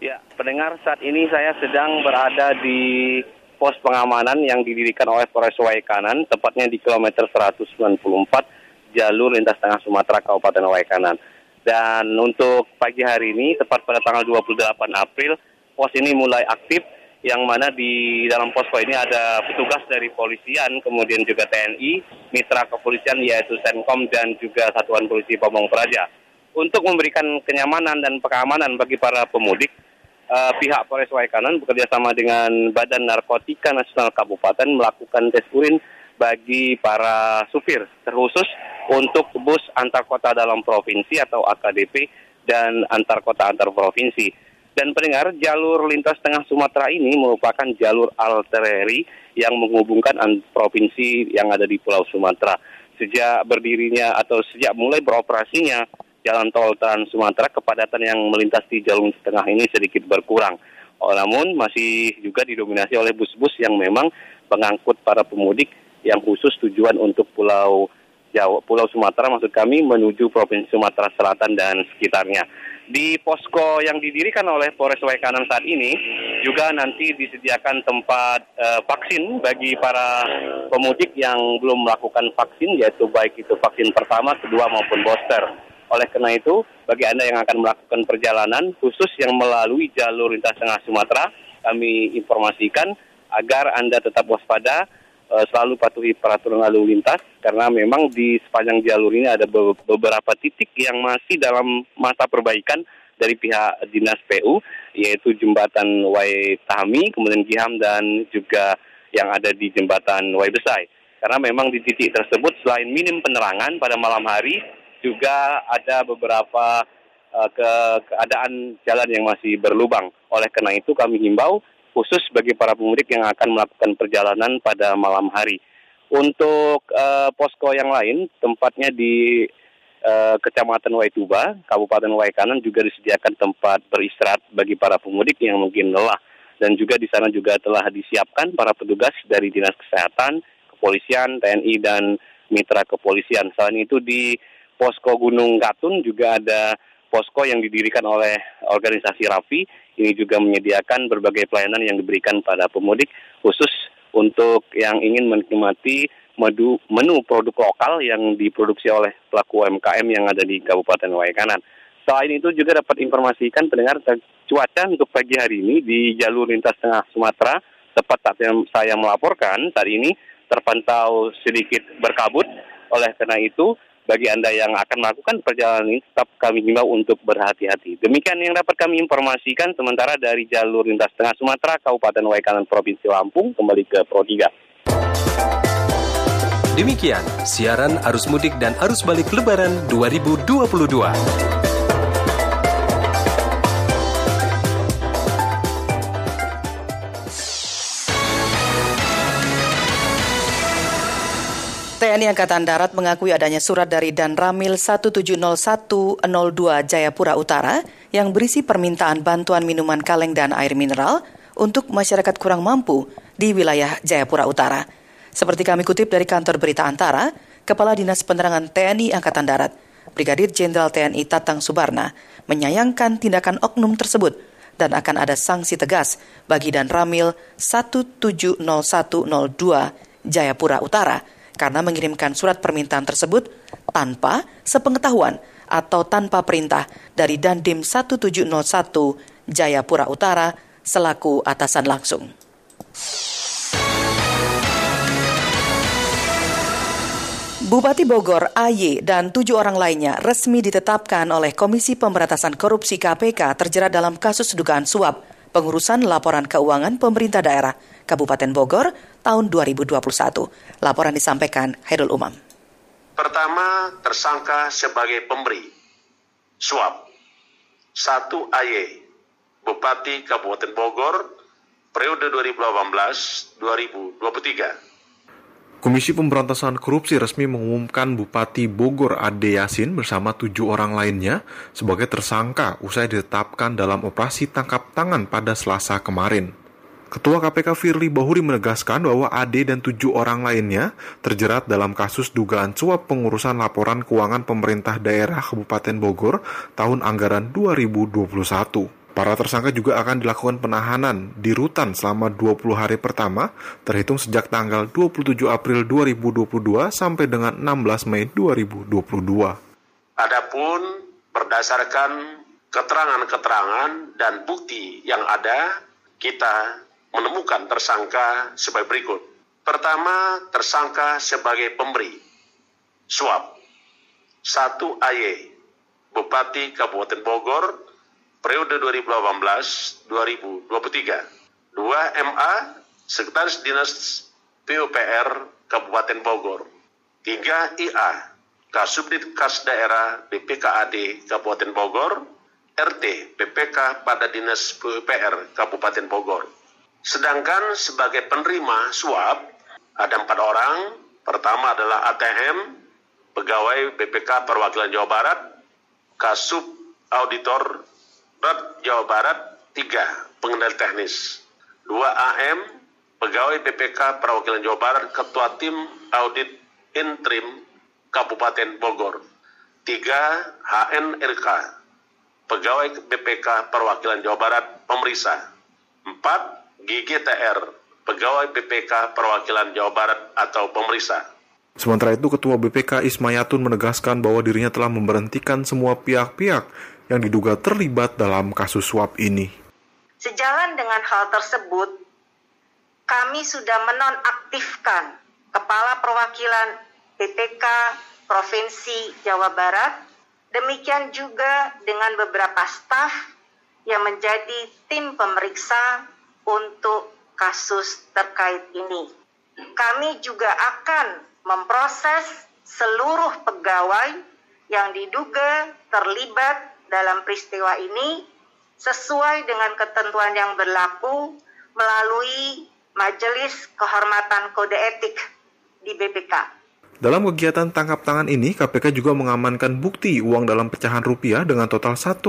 Ya, pendengar saat ini saya sedang berada di pos pengamanan yang didirikan oleh Polres Waikanan, tepatnya di kilometer 194 jalur lintas tengah Sumatera Kabupaten Waikanan. Dan untuk pagi hari ini, tepat pada tanggal 28 April, pos ini mulai aktif yang mana di dalam posko ini ada petugas dari polisian, kemudian juga TNI, mitra kepolisian yaitu Senkom dan juga Satuan Polisi Pamong Praja. Untuk memberikan kenyamanan dan keamanan bagi para pemudik, uh, pihak Polres Waikanan bekerja sama dengan Badan Narkotika Nasional Kabupaten melakukan tes urin bagi para supir, terkhusus untuk bus antar kota dalam provinsi atau AKDP dan antar kota antar provinsi. Dan pendengar, jalur lintas tengah Sumatera ini merupakan jalur arteri yang menghubungkan provinsi yang ada di Pulau Sumatera. Sejak berdirinya atau sejak mulai beroperasinya jalan tol Trans Sumatera, kepadatan yang melintasi jalur tengah ini sedikit berkurang. Oh, namun masih juga didominasi oleh bus-bus yang memang mengangkut para pemudik yang khusus tujuan untuk Pulau Jawa, Pulau Sumatera maksud kami menuju Provinsi Sumatera Selatan dan sekitarnya. Di posko yang didirikan oleh Polres Waikanan saat ini juga nanti disediakan tempat uh, vaksin bagi para pemudik yang belum melakukan vaksin yaitu baik itu vaksin pertama, kedua maupun booster. Oleh karena itu, bagi Anda yang akan melakukan perjalanan khusus yang melalui jalur lintas tengah Sumatera, kami informasikan agar Anda tetap waspada selalu patuhi peraturan lalu lintas karena memang di sepanjang jalur ini ada be beberapa titik yang masih dalam masa perbaikan dari pihak dinas PU yaitu jembatan Wai Tahami, kemudian Giham dan juga yang ada di jembatan Wai Besai. Karena memang di titik tersebut selain minim penerangan pada malam hari juga ada beberapa uh, ke keadaan jalan yang masih berlubang. Oleh karena itu kami himbau khusus bagi para pemudik yang akan melakukan perjalanan pada malam hari. Untuk uh, posko yang lain, tempatnya di uh, Kecamatan Waituba, Kabupaten Waikanan juga disediakan tempat beristirahat bagi para pemudik yang mungkin lelah. Dan juga di sana juga telah disiapkan para petugas dari Dinas Kesehatan, Kepolisian, TNI, dan mitra kepolisian. Selain itu di Posko Gunung Katun juga ada posko yang didirikan oleh organisasi Rafi ini juga menyediakan berbagai pelayanan yang diberikan pada pemudik khusus untuk yang ingin menikmati menu, menu produk lokal yang diproduksi oleh pelaku UMKM yang ada di Kabupaten Waikanan. Selain itu juga dapat informasikan pendengar cuaca untuk pagi hari ini di jalur lintas tengah Sumatera tepat saat yang saya melaporkan saat ini terpantau sedikit berkabut. Oleh karena itu bagi Anda yang akan melakukan perjalanan ini tetap kami himbau untuk berhati-hati. Demikian yang dapat kami informasikan sementara dari jalur lintas tengah Sumatera, Kabupaten Waikanan, Provinsi Lampung, kembali ke Pro 3. Demikian siaran arus mudik dan arus balik lebaran 2022. TNI Angkatan Darat mengakui adanya surat dari Dan Ramil 170102 Jayapura Utara yang berisi permintaan bantuan minuman kaleng dan air mineral untuk masyarakat kurang mampu di wilayah Jayapura Utara. Seperti kami kutip dari kantor berita Antara, Kepala Dinas Penerangan TNI Angkatan Darat, Brigadir Jenderal TNI Tatang Subarna, menyayangkan tindakan oknum tersebut dan akan ada sanksi tegas bagi Dan Ramil 170102 Jayapura Utara karena mengirimkan surat permintaan tersebut tanpa sepengetahuan atau tanpa perintah dari Dandim 1701 Jayapura Utara selaku atasan langsung. Bupati Bogor AY dan tujuh orang lainnya resmi ditetapkan oleh Komisi Pemberantasan Korupsi KPK terjerat dalam kasus dugaan suap pengurusan laporan keuangan pemerintah daerah Kabupaten Bogor tahun 2021. Laporan disampaikan Hairul Umam. Pertama, tersangka sebagai pemberi suap. Satu AY, Bupati Kabupaten Bogor, periode 2018-2023. Komisi Pemberantasan Korupsi resmi mengumumkan Bupati Bogor Ade Yasin bersama tujuh orang lainnya sebagai tersangka usai ditetapkan dalam operasi tangkap tangan pada Selasa kemarin. Ketua KPK Firly Bahuri menegaskan bahwa Ade dan tujuh orang lainnya terjerat dalam kasus dugaan suap pengurusan laporan keuangan pemerintah daerah Kabupaten Bogor tahun anggaran 2021. Para tersangka juga akan dilakukan penahanan di rutan selama 20 hari pertama terhitung sejak tanggal 27 April 2022 sampai dengan 16 Mei 2022. Adapun berdasarkan keterangan-keterangan dan bukti yang ada, kita menemukan tersangka sebagai berikut. Pertama, tersangka sebagai pemberi suap. Satu AY, Bupati Kabupaten Bogor, periode 2018-2023. Dua MA, Sekretaris Dinas PUPR Kabupaten Bogor. Tiga IA, Kasubdit Kas Daerah BPKAD Kabupaten Bogor, RT BPK pada Dinas PUPR Kabupaten Bogor. Sedangkan sebagai penerima suap ada empat orang. Pertama adalah ATM, pegawai BPK Perwakilan Jawa Barat, Kasub Auditor Rat Jawa Barat, tiga pengendali teknis. Dua AM, pegawai BPK Perwakilan Jawa Barat, Ketua Tim Audit Intrim Kabupaten Bogor. Tiga HNRK, pegawai BPK Perwakilan Jawa Barat, pemeriksa. Empat, GGTR, pegawai BPK perwakilan Jawa Barat atau pemeriksa. Sementara itu, Ketua BPK Ismayatun menegaskan bahwa dirinya telah memberhentikan semua pihak-pihak yang diduga terlibat dalam kasus suap ini. Sejalan dengan hal tersebut, kami sudah menonaktifkan Kepala Perwakilan BPK Provinsi Jawa Barat. Demikian juga dengan beberapa staf yang menjadi tim pemeriksa untuk kasus terkait ini. Kami juga akan memproses seluruh pegawai yang diduga terlibat dalam peristiwa ini sesuai dengan ketentuan yang berlaku melalui Majelis Kehormatan Kode Etik di BPK. Dalam kegiatan tangkap tangan ini, KPK juga mengamankan bukti uang dalam pecahan rupiah dengan total 1,24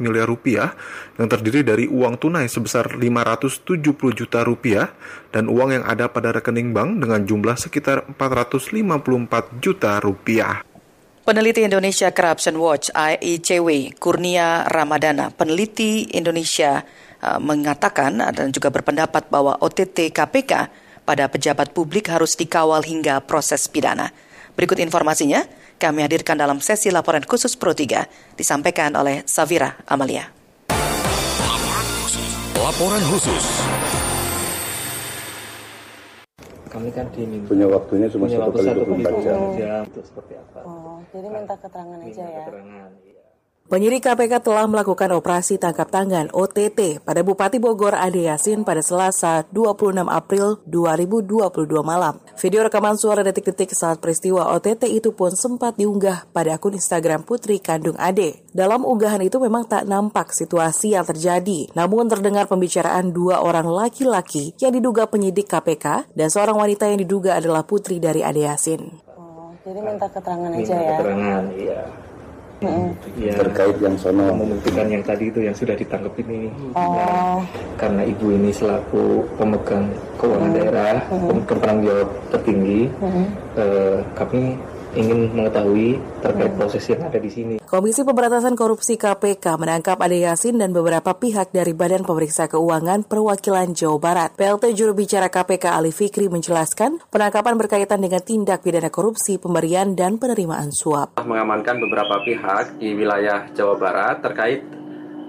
miliar rupiah yang terdiri dari uang tunai sebesar 570 juta rupiah dan uang yang ada pada rekening bank dengan jumlah sekitar 454 juta rupiah. Peneliti Indonesia Corruption Watch (ICW) Kurnia Ramadana, peneliti Indonesia uh, mengatakan dan juga berpendapat bahwa OTT KPK pada pejabat publik harus dikawal hingga proses pidana. Berikut informasinya, kami hadirkan dalam sesi laporan khusus Pro 3, disampaikan oleh Savira Amalia. Laporan khusus. Laporan khusus kami kan di punya waktunya cuma punya satu kali 24 jam. jam itu seperti apa oh jadi minta keterangan minta aja ya keterangan, iya. Penyidik KPK telah melakukan operasi tangkap tangan OTT pada Bupati Bogor Ade Yasin pada Selasa 26 April 2022 malam. Video rekaman suara detik-detik saat peristiwa OTT itu pun sempat diunggah pada akun Instagram Putri Kandung Ade. Dalam unggahan itu memang tak nampak situasi yang terjadi, namun terdengar pembicaraan dua orang laki-laki yang diduga penyidik KPK dan seorang wanita yang diduga adalah putri dari Ade Yasin. Oh, jadi minta keterangan minta aja ya? keterangan, iya ya, terkait yang sama membuktikan yang tadi itu yang sudah ditangkap ini oh. karena ibu ini selaku pemegang keuangan hmm. daerah hmm. penanggung jawab tertinggi hmm. eh, kami ingin mengetahui terkait proses yang ada di sini. Komisi Pemberantasan Korupsi KPK menangkap Ade Yasin dan beberapa pihak dari Badan Pemeriksa Keuangan Perwakilan Jawa Barat. PLT juru bicara KPK Ali Fikri menjelaskan penangkapan berkaitan dengan tindak pidana korupsi, pemberian dan penerimaan suap. Mengamankan beberapa pihak di wilayah Jawa Barat terkait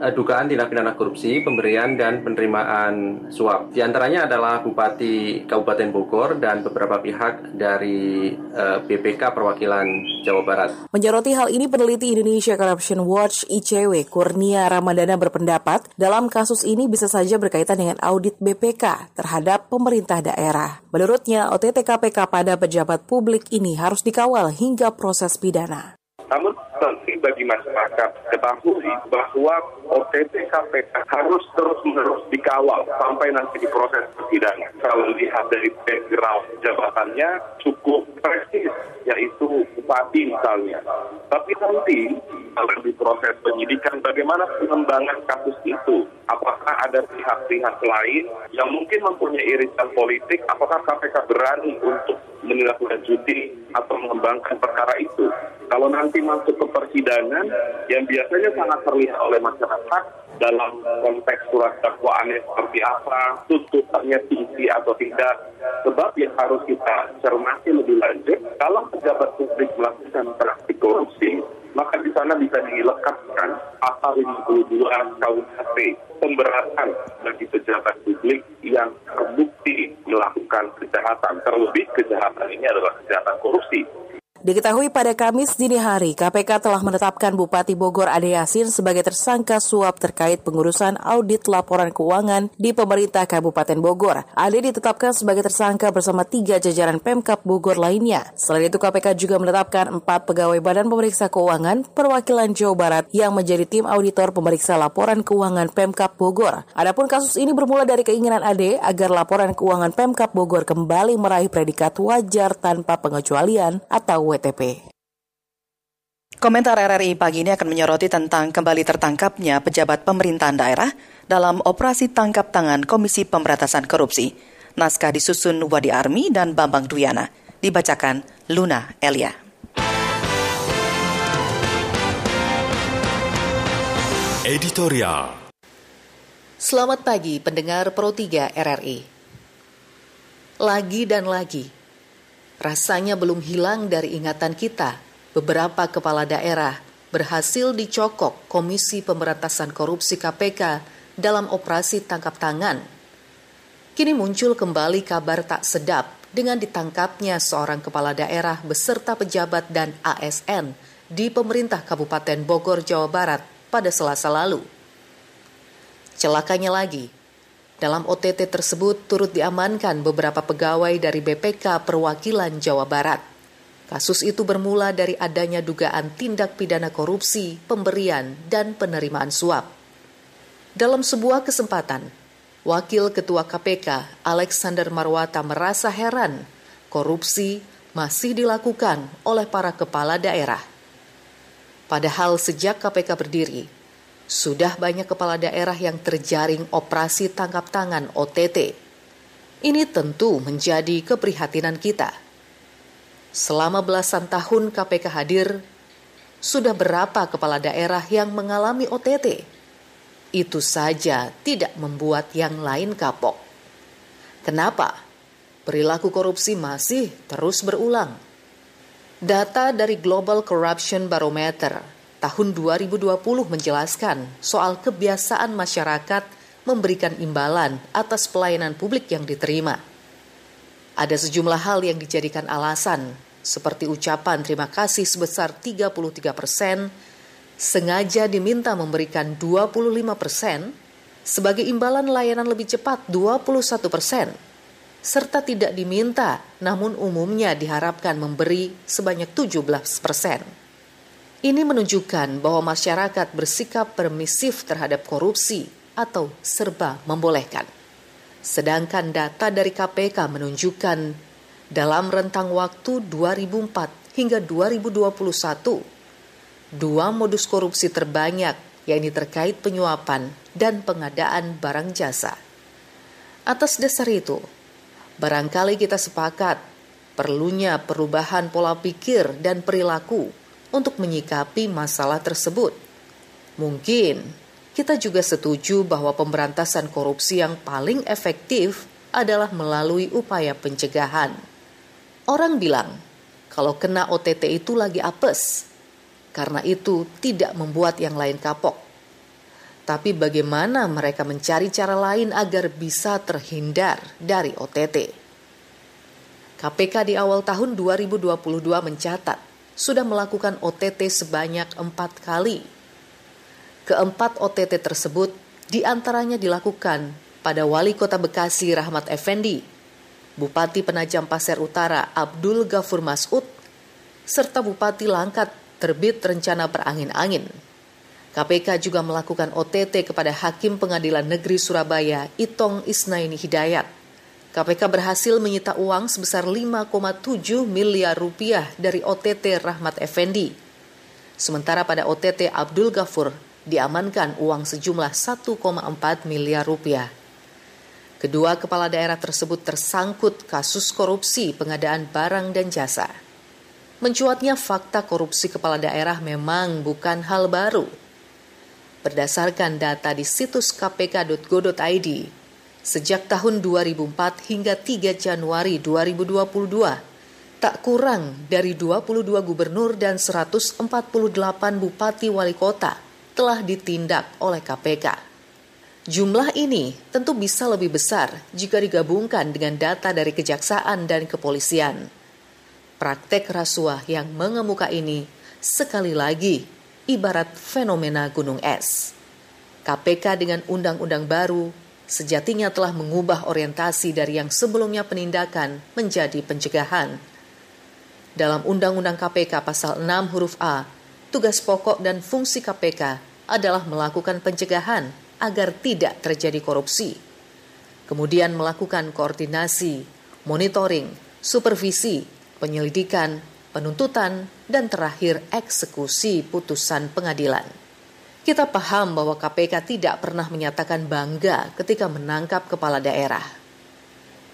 uh, dugaan tindak pidana korupsi, pemberian dan penerimaan suap. Di antaranya adalah Bupati Kabupaten Bogor dan beberapa pihak dari eh, BPK perwakilan Jawa Barat. Menyoroti hal ini peneliti Indonesia Corruption Watch ICW Kurnia Ramadana berpendapat dalam kasus ini bisa saja berkaitan dengan audit BPK terhadap pemerintah daerah. Menurutnya, OTT KPK pada pejabat publik ini harus dikawal hingga proses pidana. Namun penting bagi masyarakat ketahui bahwa OTT KPK harus terus-menerus dikawal sampai nanti di proses persidangan. Kalau lihat dari background jabatannya cukup prestis, yaitu bupati misalnya. Tapi nanti kalau di proses penyidikan bagaimana pengembangan kasus itu? Apakah ada pihak-pihak lain yang mungkin mempunyai irisan politik? Apakah KPK berani untuk menindaklanjuti atau mengembangkan perkara itu? Kalau nanti masuk ke persidangan yang biasanya sangat terlihat oleh masyarakat dalam konteks surat dakwaannya seperti apa, tuntutannya tinggi atau tidak. Sebab yang harus kita cermati lebih lanjut, kalau pejabat publik melakukan praktik korupsi, maka di sana bisa dilekatkan pasal 52 KUHP pemberatan bagi pejabat publik yang terbukti melakukan kejahatan. Terlebih kejahatan ini adalah kejahatan korupsi. Diketahui pada Kamis dini hari, KPK telah menetapkan Bupati Bogor Ade Yasin sebagai tersangka suap terkait pengurusan audit laporan keuangan di pemerintah Kabupaten Bogor. Ade ditetapkan sebagai tersangka bersama tiga jajaran Pemkap Bogor lainnya. Selain itu, KPK juga menetapkan empat pegawai Badan Pemeriksa Keuangan perwakilan Jawa Barat yang menjadi tim auditor pemeriksa laporan keuangan Pemkap Bogor. Adapun kasus ini bermula dari keinginan Ade agar laporan keuangan Pemkap Bogor kembali meraih predikat wajar tanpa pengecualian atau WTP. Komentar RRI pagi ini akan menyoroti tentang kembali tertangkapnya pejabat pemerintahan daerah dalam operasi tangkap tangan Komisi Pemberantasan Korupsi. Naskah disusun Wadi Armi dan Bambang Duyana. Dibacakan Luna Elia. Editorial Selamat pagi pendengar Pro 3 RRI. Lagi dan lagi, rasanya belum hilang dari ingatan kita. Beberapa kepala daerah berhasil dicokok Komisi Pemberantasan Korupsi KPK dalam operasi tangkap tangan. kini muncul kembali kabar tak sedap dengan ditangkapnya seorang kepala daerah beserta pejabat dan ASN di pemerintah Kabupaten Bogor, Jawa Barat pada selasa lalu. Celakanya lagi, dalam OTT tersebut turut diamankan beberapa pegawai dari BPK Perwakilan Jawa Barat. Kasus itu bermula dari adanya dugaan tindak pidana korupsi, pemberian, dan penerimaan suap. Dalam sebuah kesempatan, Wakil Ketua KPK Alexander Marwata merasa heran korupsi masih dilakukan oleh para kepala daerah. Padahal sejak KPK berdiri, sudah banyak kepala daerah yang terjaring operasi tangkap tangan OTT. Ini tentu menjadi keprihatinan kita. Selama belasan tahun KPK hadir, sudah berapa kepala daerah yang mengalami OTT? itu saja tidak membuat yang lain kapok. Kenapa? Perilaku korupsi masih terus berulang. Data dari Global Corruption Barometer tahun 2020 menjelaskan soal kebiasaan masyarakat memberikan imbalan atas pelayanan publik yang diterima. Ada sejumlah hal yang dijadikan alasan, seperti ucapan terima kasih sebesar 33 persen sengaja diminta memberikan 25 persen, sebagai imbalan layanan lebih cepat 21 persen, serta tidak diminta namun umumnya diharapkan memberi sebanyak 17 persen. Ini menunjukkan bahwa masyarakat bersikap permisif terhadap korupsi atau serba membolehkan. Sedangkan data dari KPK menunjukkan dalam rentang waktu 2004 hingga 2021 dua modus korupsi terbanyak, yakni terkait penyuapan dan pengadaan barang jasa. Atas dasar itu, barangkali kita sepakat perlunya perubahan pola pikir dan perilaku untuk menyikapi masalah tersebut. Mungkin kita juga setuju bahwa pemberantasan korupsi yang paling efektif adalah melalui upaya pencegahan. Orang bilang, kalau kena OTT itu lagi apes, karena itu tidak membuat yang lain kapok. Tapi bagaimana mereka mencari cara lain agar bisa terhindar dari OTT? KPK di awal tahun 2022 mencatat sudah melakukan OTT sebanyak empat kali. Keempat OTT tersebut di antaranya dilakukan pada Wali Kota Bekasi Rahmat Effendi, Bupati Penajam Pasir Utara Abdul Ghafur Masud, serta Bupati Langkat terbit rencana berangin-angin. KPK juga melakukan OTT kepada Hakim Pengadilan Negeri Surabaya Itong Isnaini Hidayat. KPK berhasil menyita uang sebesar 5,7 miliar rupiah dari OTT Rahmat Effendi. Sementara pada OTT Abdul Ghafur diamankan uang sejumlah 1,4 miliar rupiah. Kedua kepala daerah tersebut tersangkut kasus korupsi pengadaan barang dan jasa. Mencuatnya fakta korupsi kepala daerah memang bukan hal baru. Berdasarkan data di situs kpk.go.id, sejak tahun 2004 hingga 3 Januari 2022, tak kurang dari 22 gubernur dan 148 bupati wali kota telah ditindak oleh KPK. Jumlah ini tentu bisa lebih besar jika digabungkan dengan data dari kejaksaan dan kepolisian. Praktek rasuah yang mengemuka ini sekali lagi ibarat fenomena gunung es. KPK dengan undang-undang baru sejatinya telah mengubah orientasi dari yang sebelumnya penindakan menjadi pencegahan. Dalam Undang-Undang KPK pasal 6 huruf A, tugas pokok dan fungsi KPK adalah melakukan pencegahan agar tidak terjadi korupsi. Kemudian melakukan koordinasi, monitoring, supervisi, penyelidikan, penuntutan, dan terakhir eksekusi putusan pengadilan. Kita paham bahwa KPK tidak pernah menyatakan bangga ketika menangkap kepala daerah.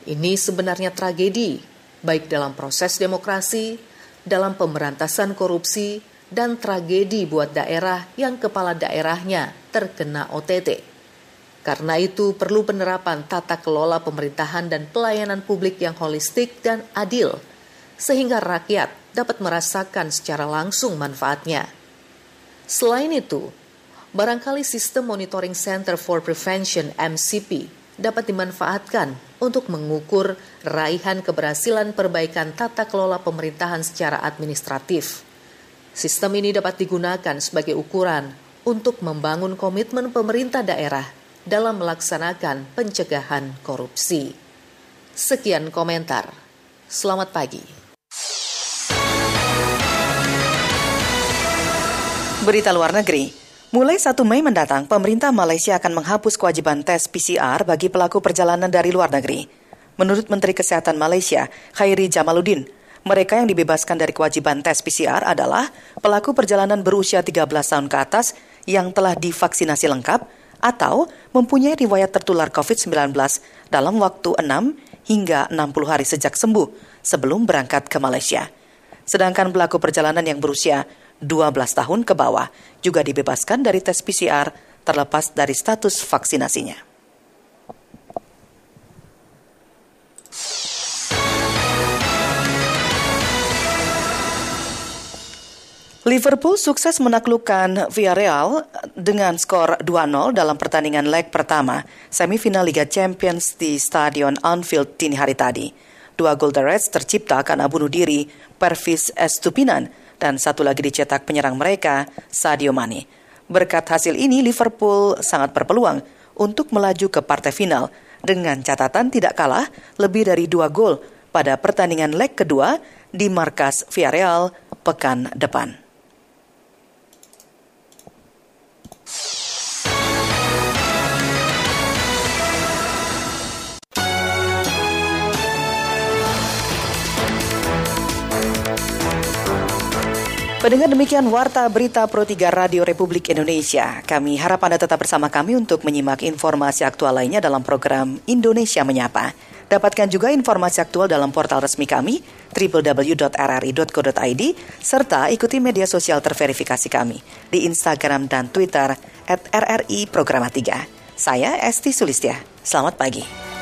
Ini sebenarnya tragedi, baik dalam proses demokrasi, dalam pemberantasan korupsi, dan tragedi buat daerah yang kepala daerahnya terkena OTT. Karena itu perlu penerapan tata kelola pemerintahan dan pelayanan publik yang holistik dan adil sehingga rakyat dapat merasakan secara langsung manfaatnya. Selain itu, barangkali sistem Monitoring Center for Prevention MCP dapat dimanfaatkan untuk mengukur raihan keberhasilan perbaikan tata kelola pemerintahan secara administratif. Sistem ini dapat digunakan sebagai ukuran untuk membangun komitmen pemerintah daerah dalam melaksanakan pencegahan korupsi. Sekian komentar. Selamat pagi. Berita luar negeri. Mulai 1 Mei mendatang, pemerintah Malaysia akan menghapus kewajiban tes PCR bagi pelaku perjalanan dari luar negeri. Menurut Menteri Kesehatan Malaysia, Khairi Jamaluddin, mereka yang dibebaskan dari kewajiban tes PCR adalah pelaku perjalanan berusia 13 tahun ke atas yang telah divaksinasi lengkap atau mempunyai riwayat tertular COVID-19 dalam waktu 6 hingga 60 hari sejak sembuh sebelum berangkat ke Malaysia. Sedangkan pelaku perjalanan yang berusia 12 tahun ke bawah juga dibebaskan dari tes PCR terlepas dari status vaksinasinya. Liverpool sukses menaklukkan Villarreal dengan skor 2-0 dalam pertandingan leg pertama semifinal Liga Champions di Stadion Anfield dini hari tadi. Dua gol The Reds tercipta karena bunuh diri Pervis Estupinan dan satu lagi dicetak penyerang mereka, Sadio Mane. Berkat hasil ini, Liverpool sangat berpeluang untuk melaju ke partai final dengan catatan tidak kalah lebih dari dua gol pada pertandingan leg kedua di markas Villarreal pekan depan. Pendengar demikian Warta Berita Pro 3 Radio Republik Indonesia. Kami harap Anda tetap bersama kami untuk menyimak informasi aktual lainnya dalam program Indonesia Menyapa. Dapatkan juga informasi aktual dalam portal resmi kami www.rri.co.id serta ikuti media sosial terverifikasi kami di Instagram dan Twitter at RRI Programa 3. Saya Esti Sulistya. Selamat pagi.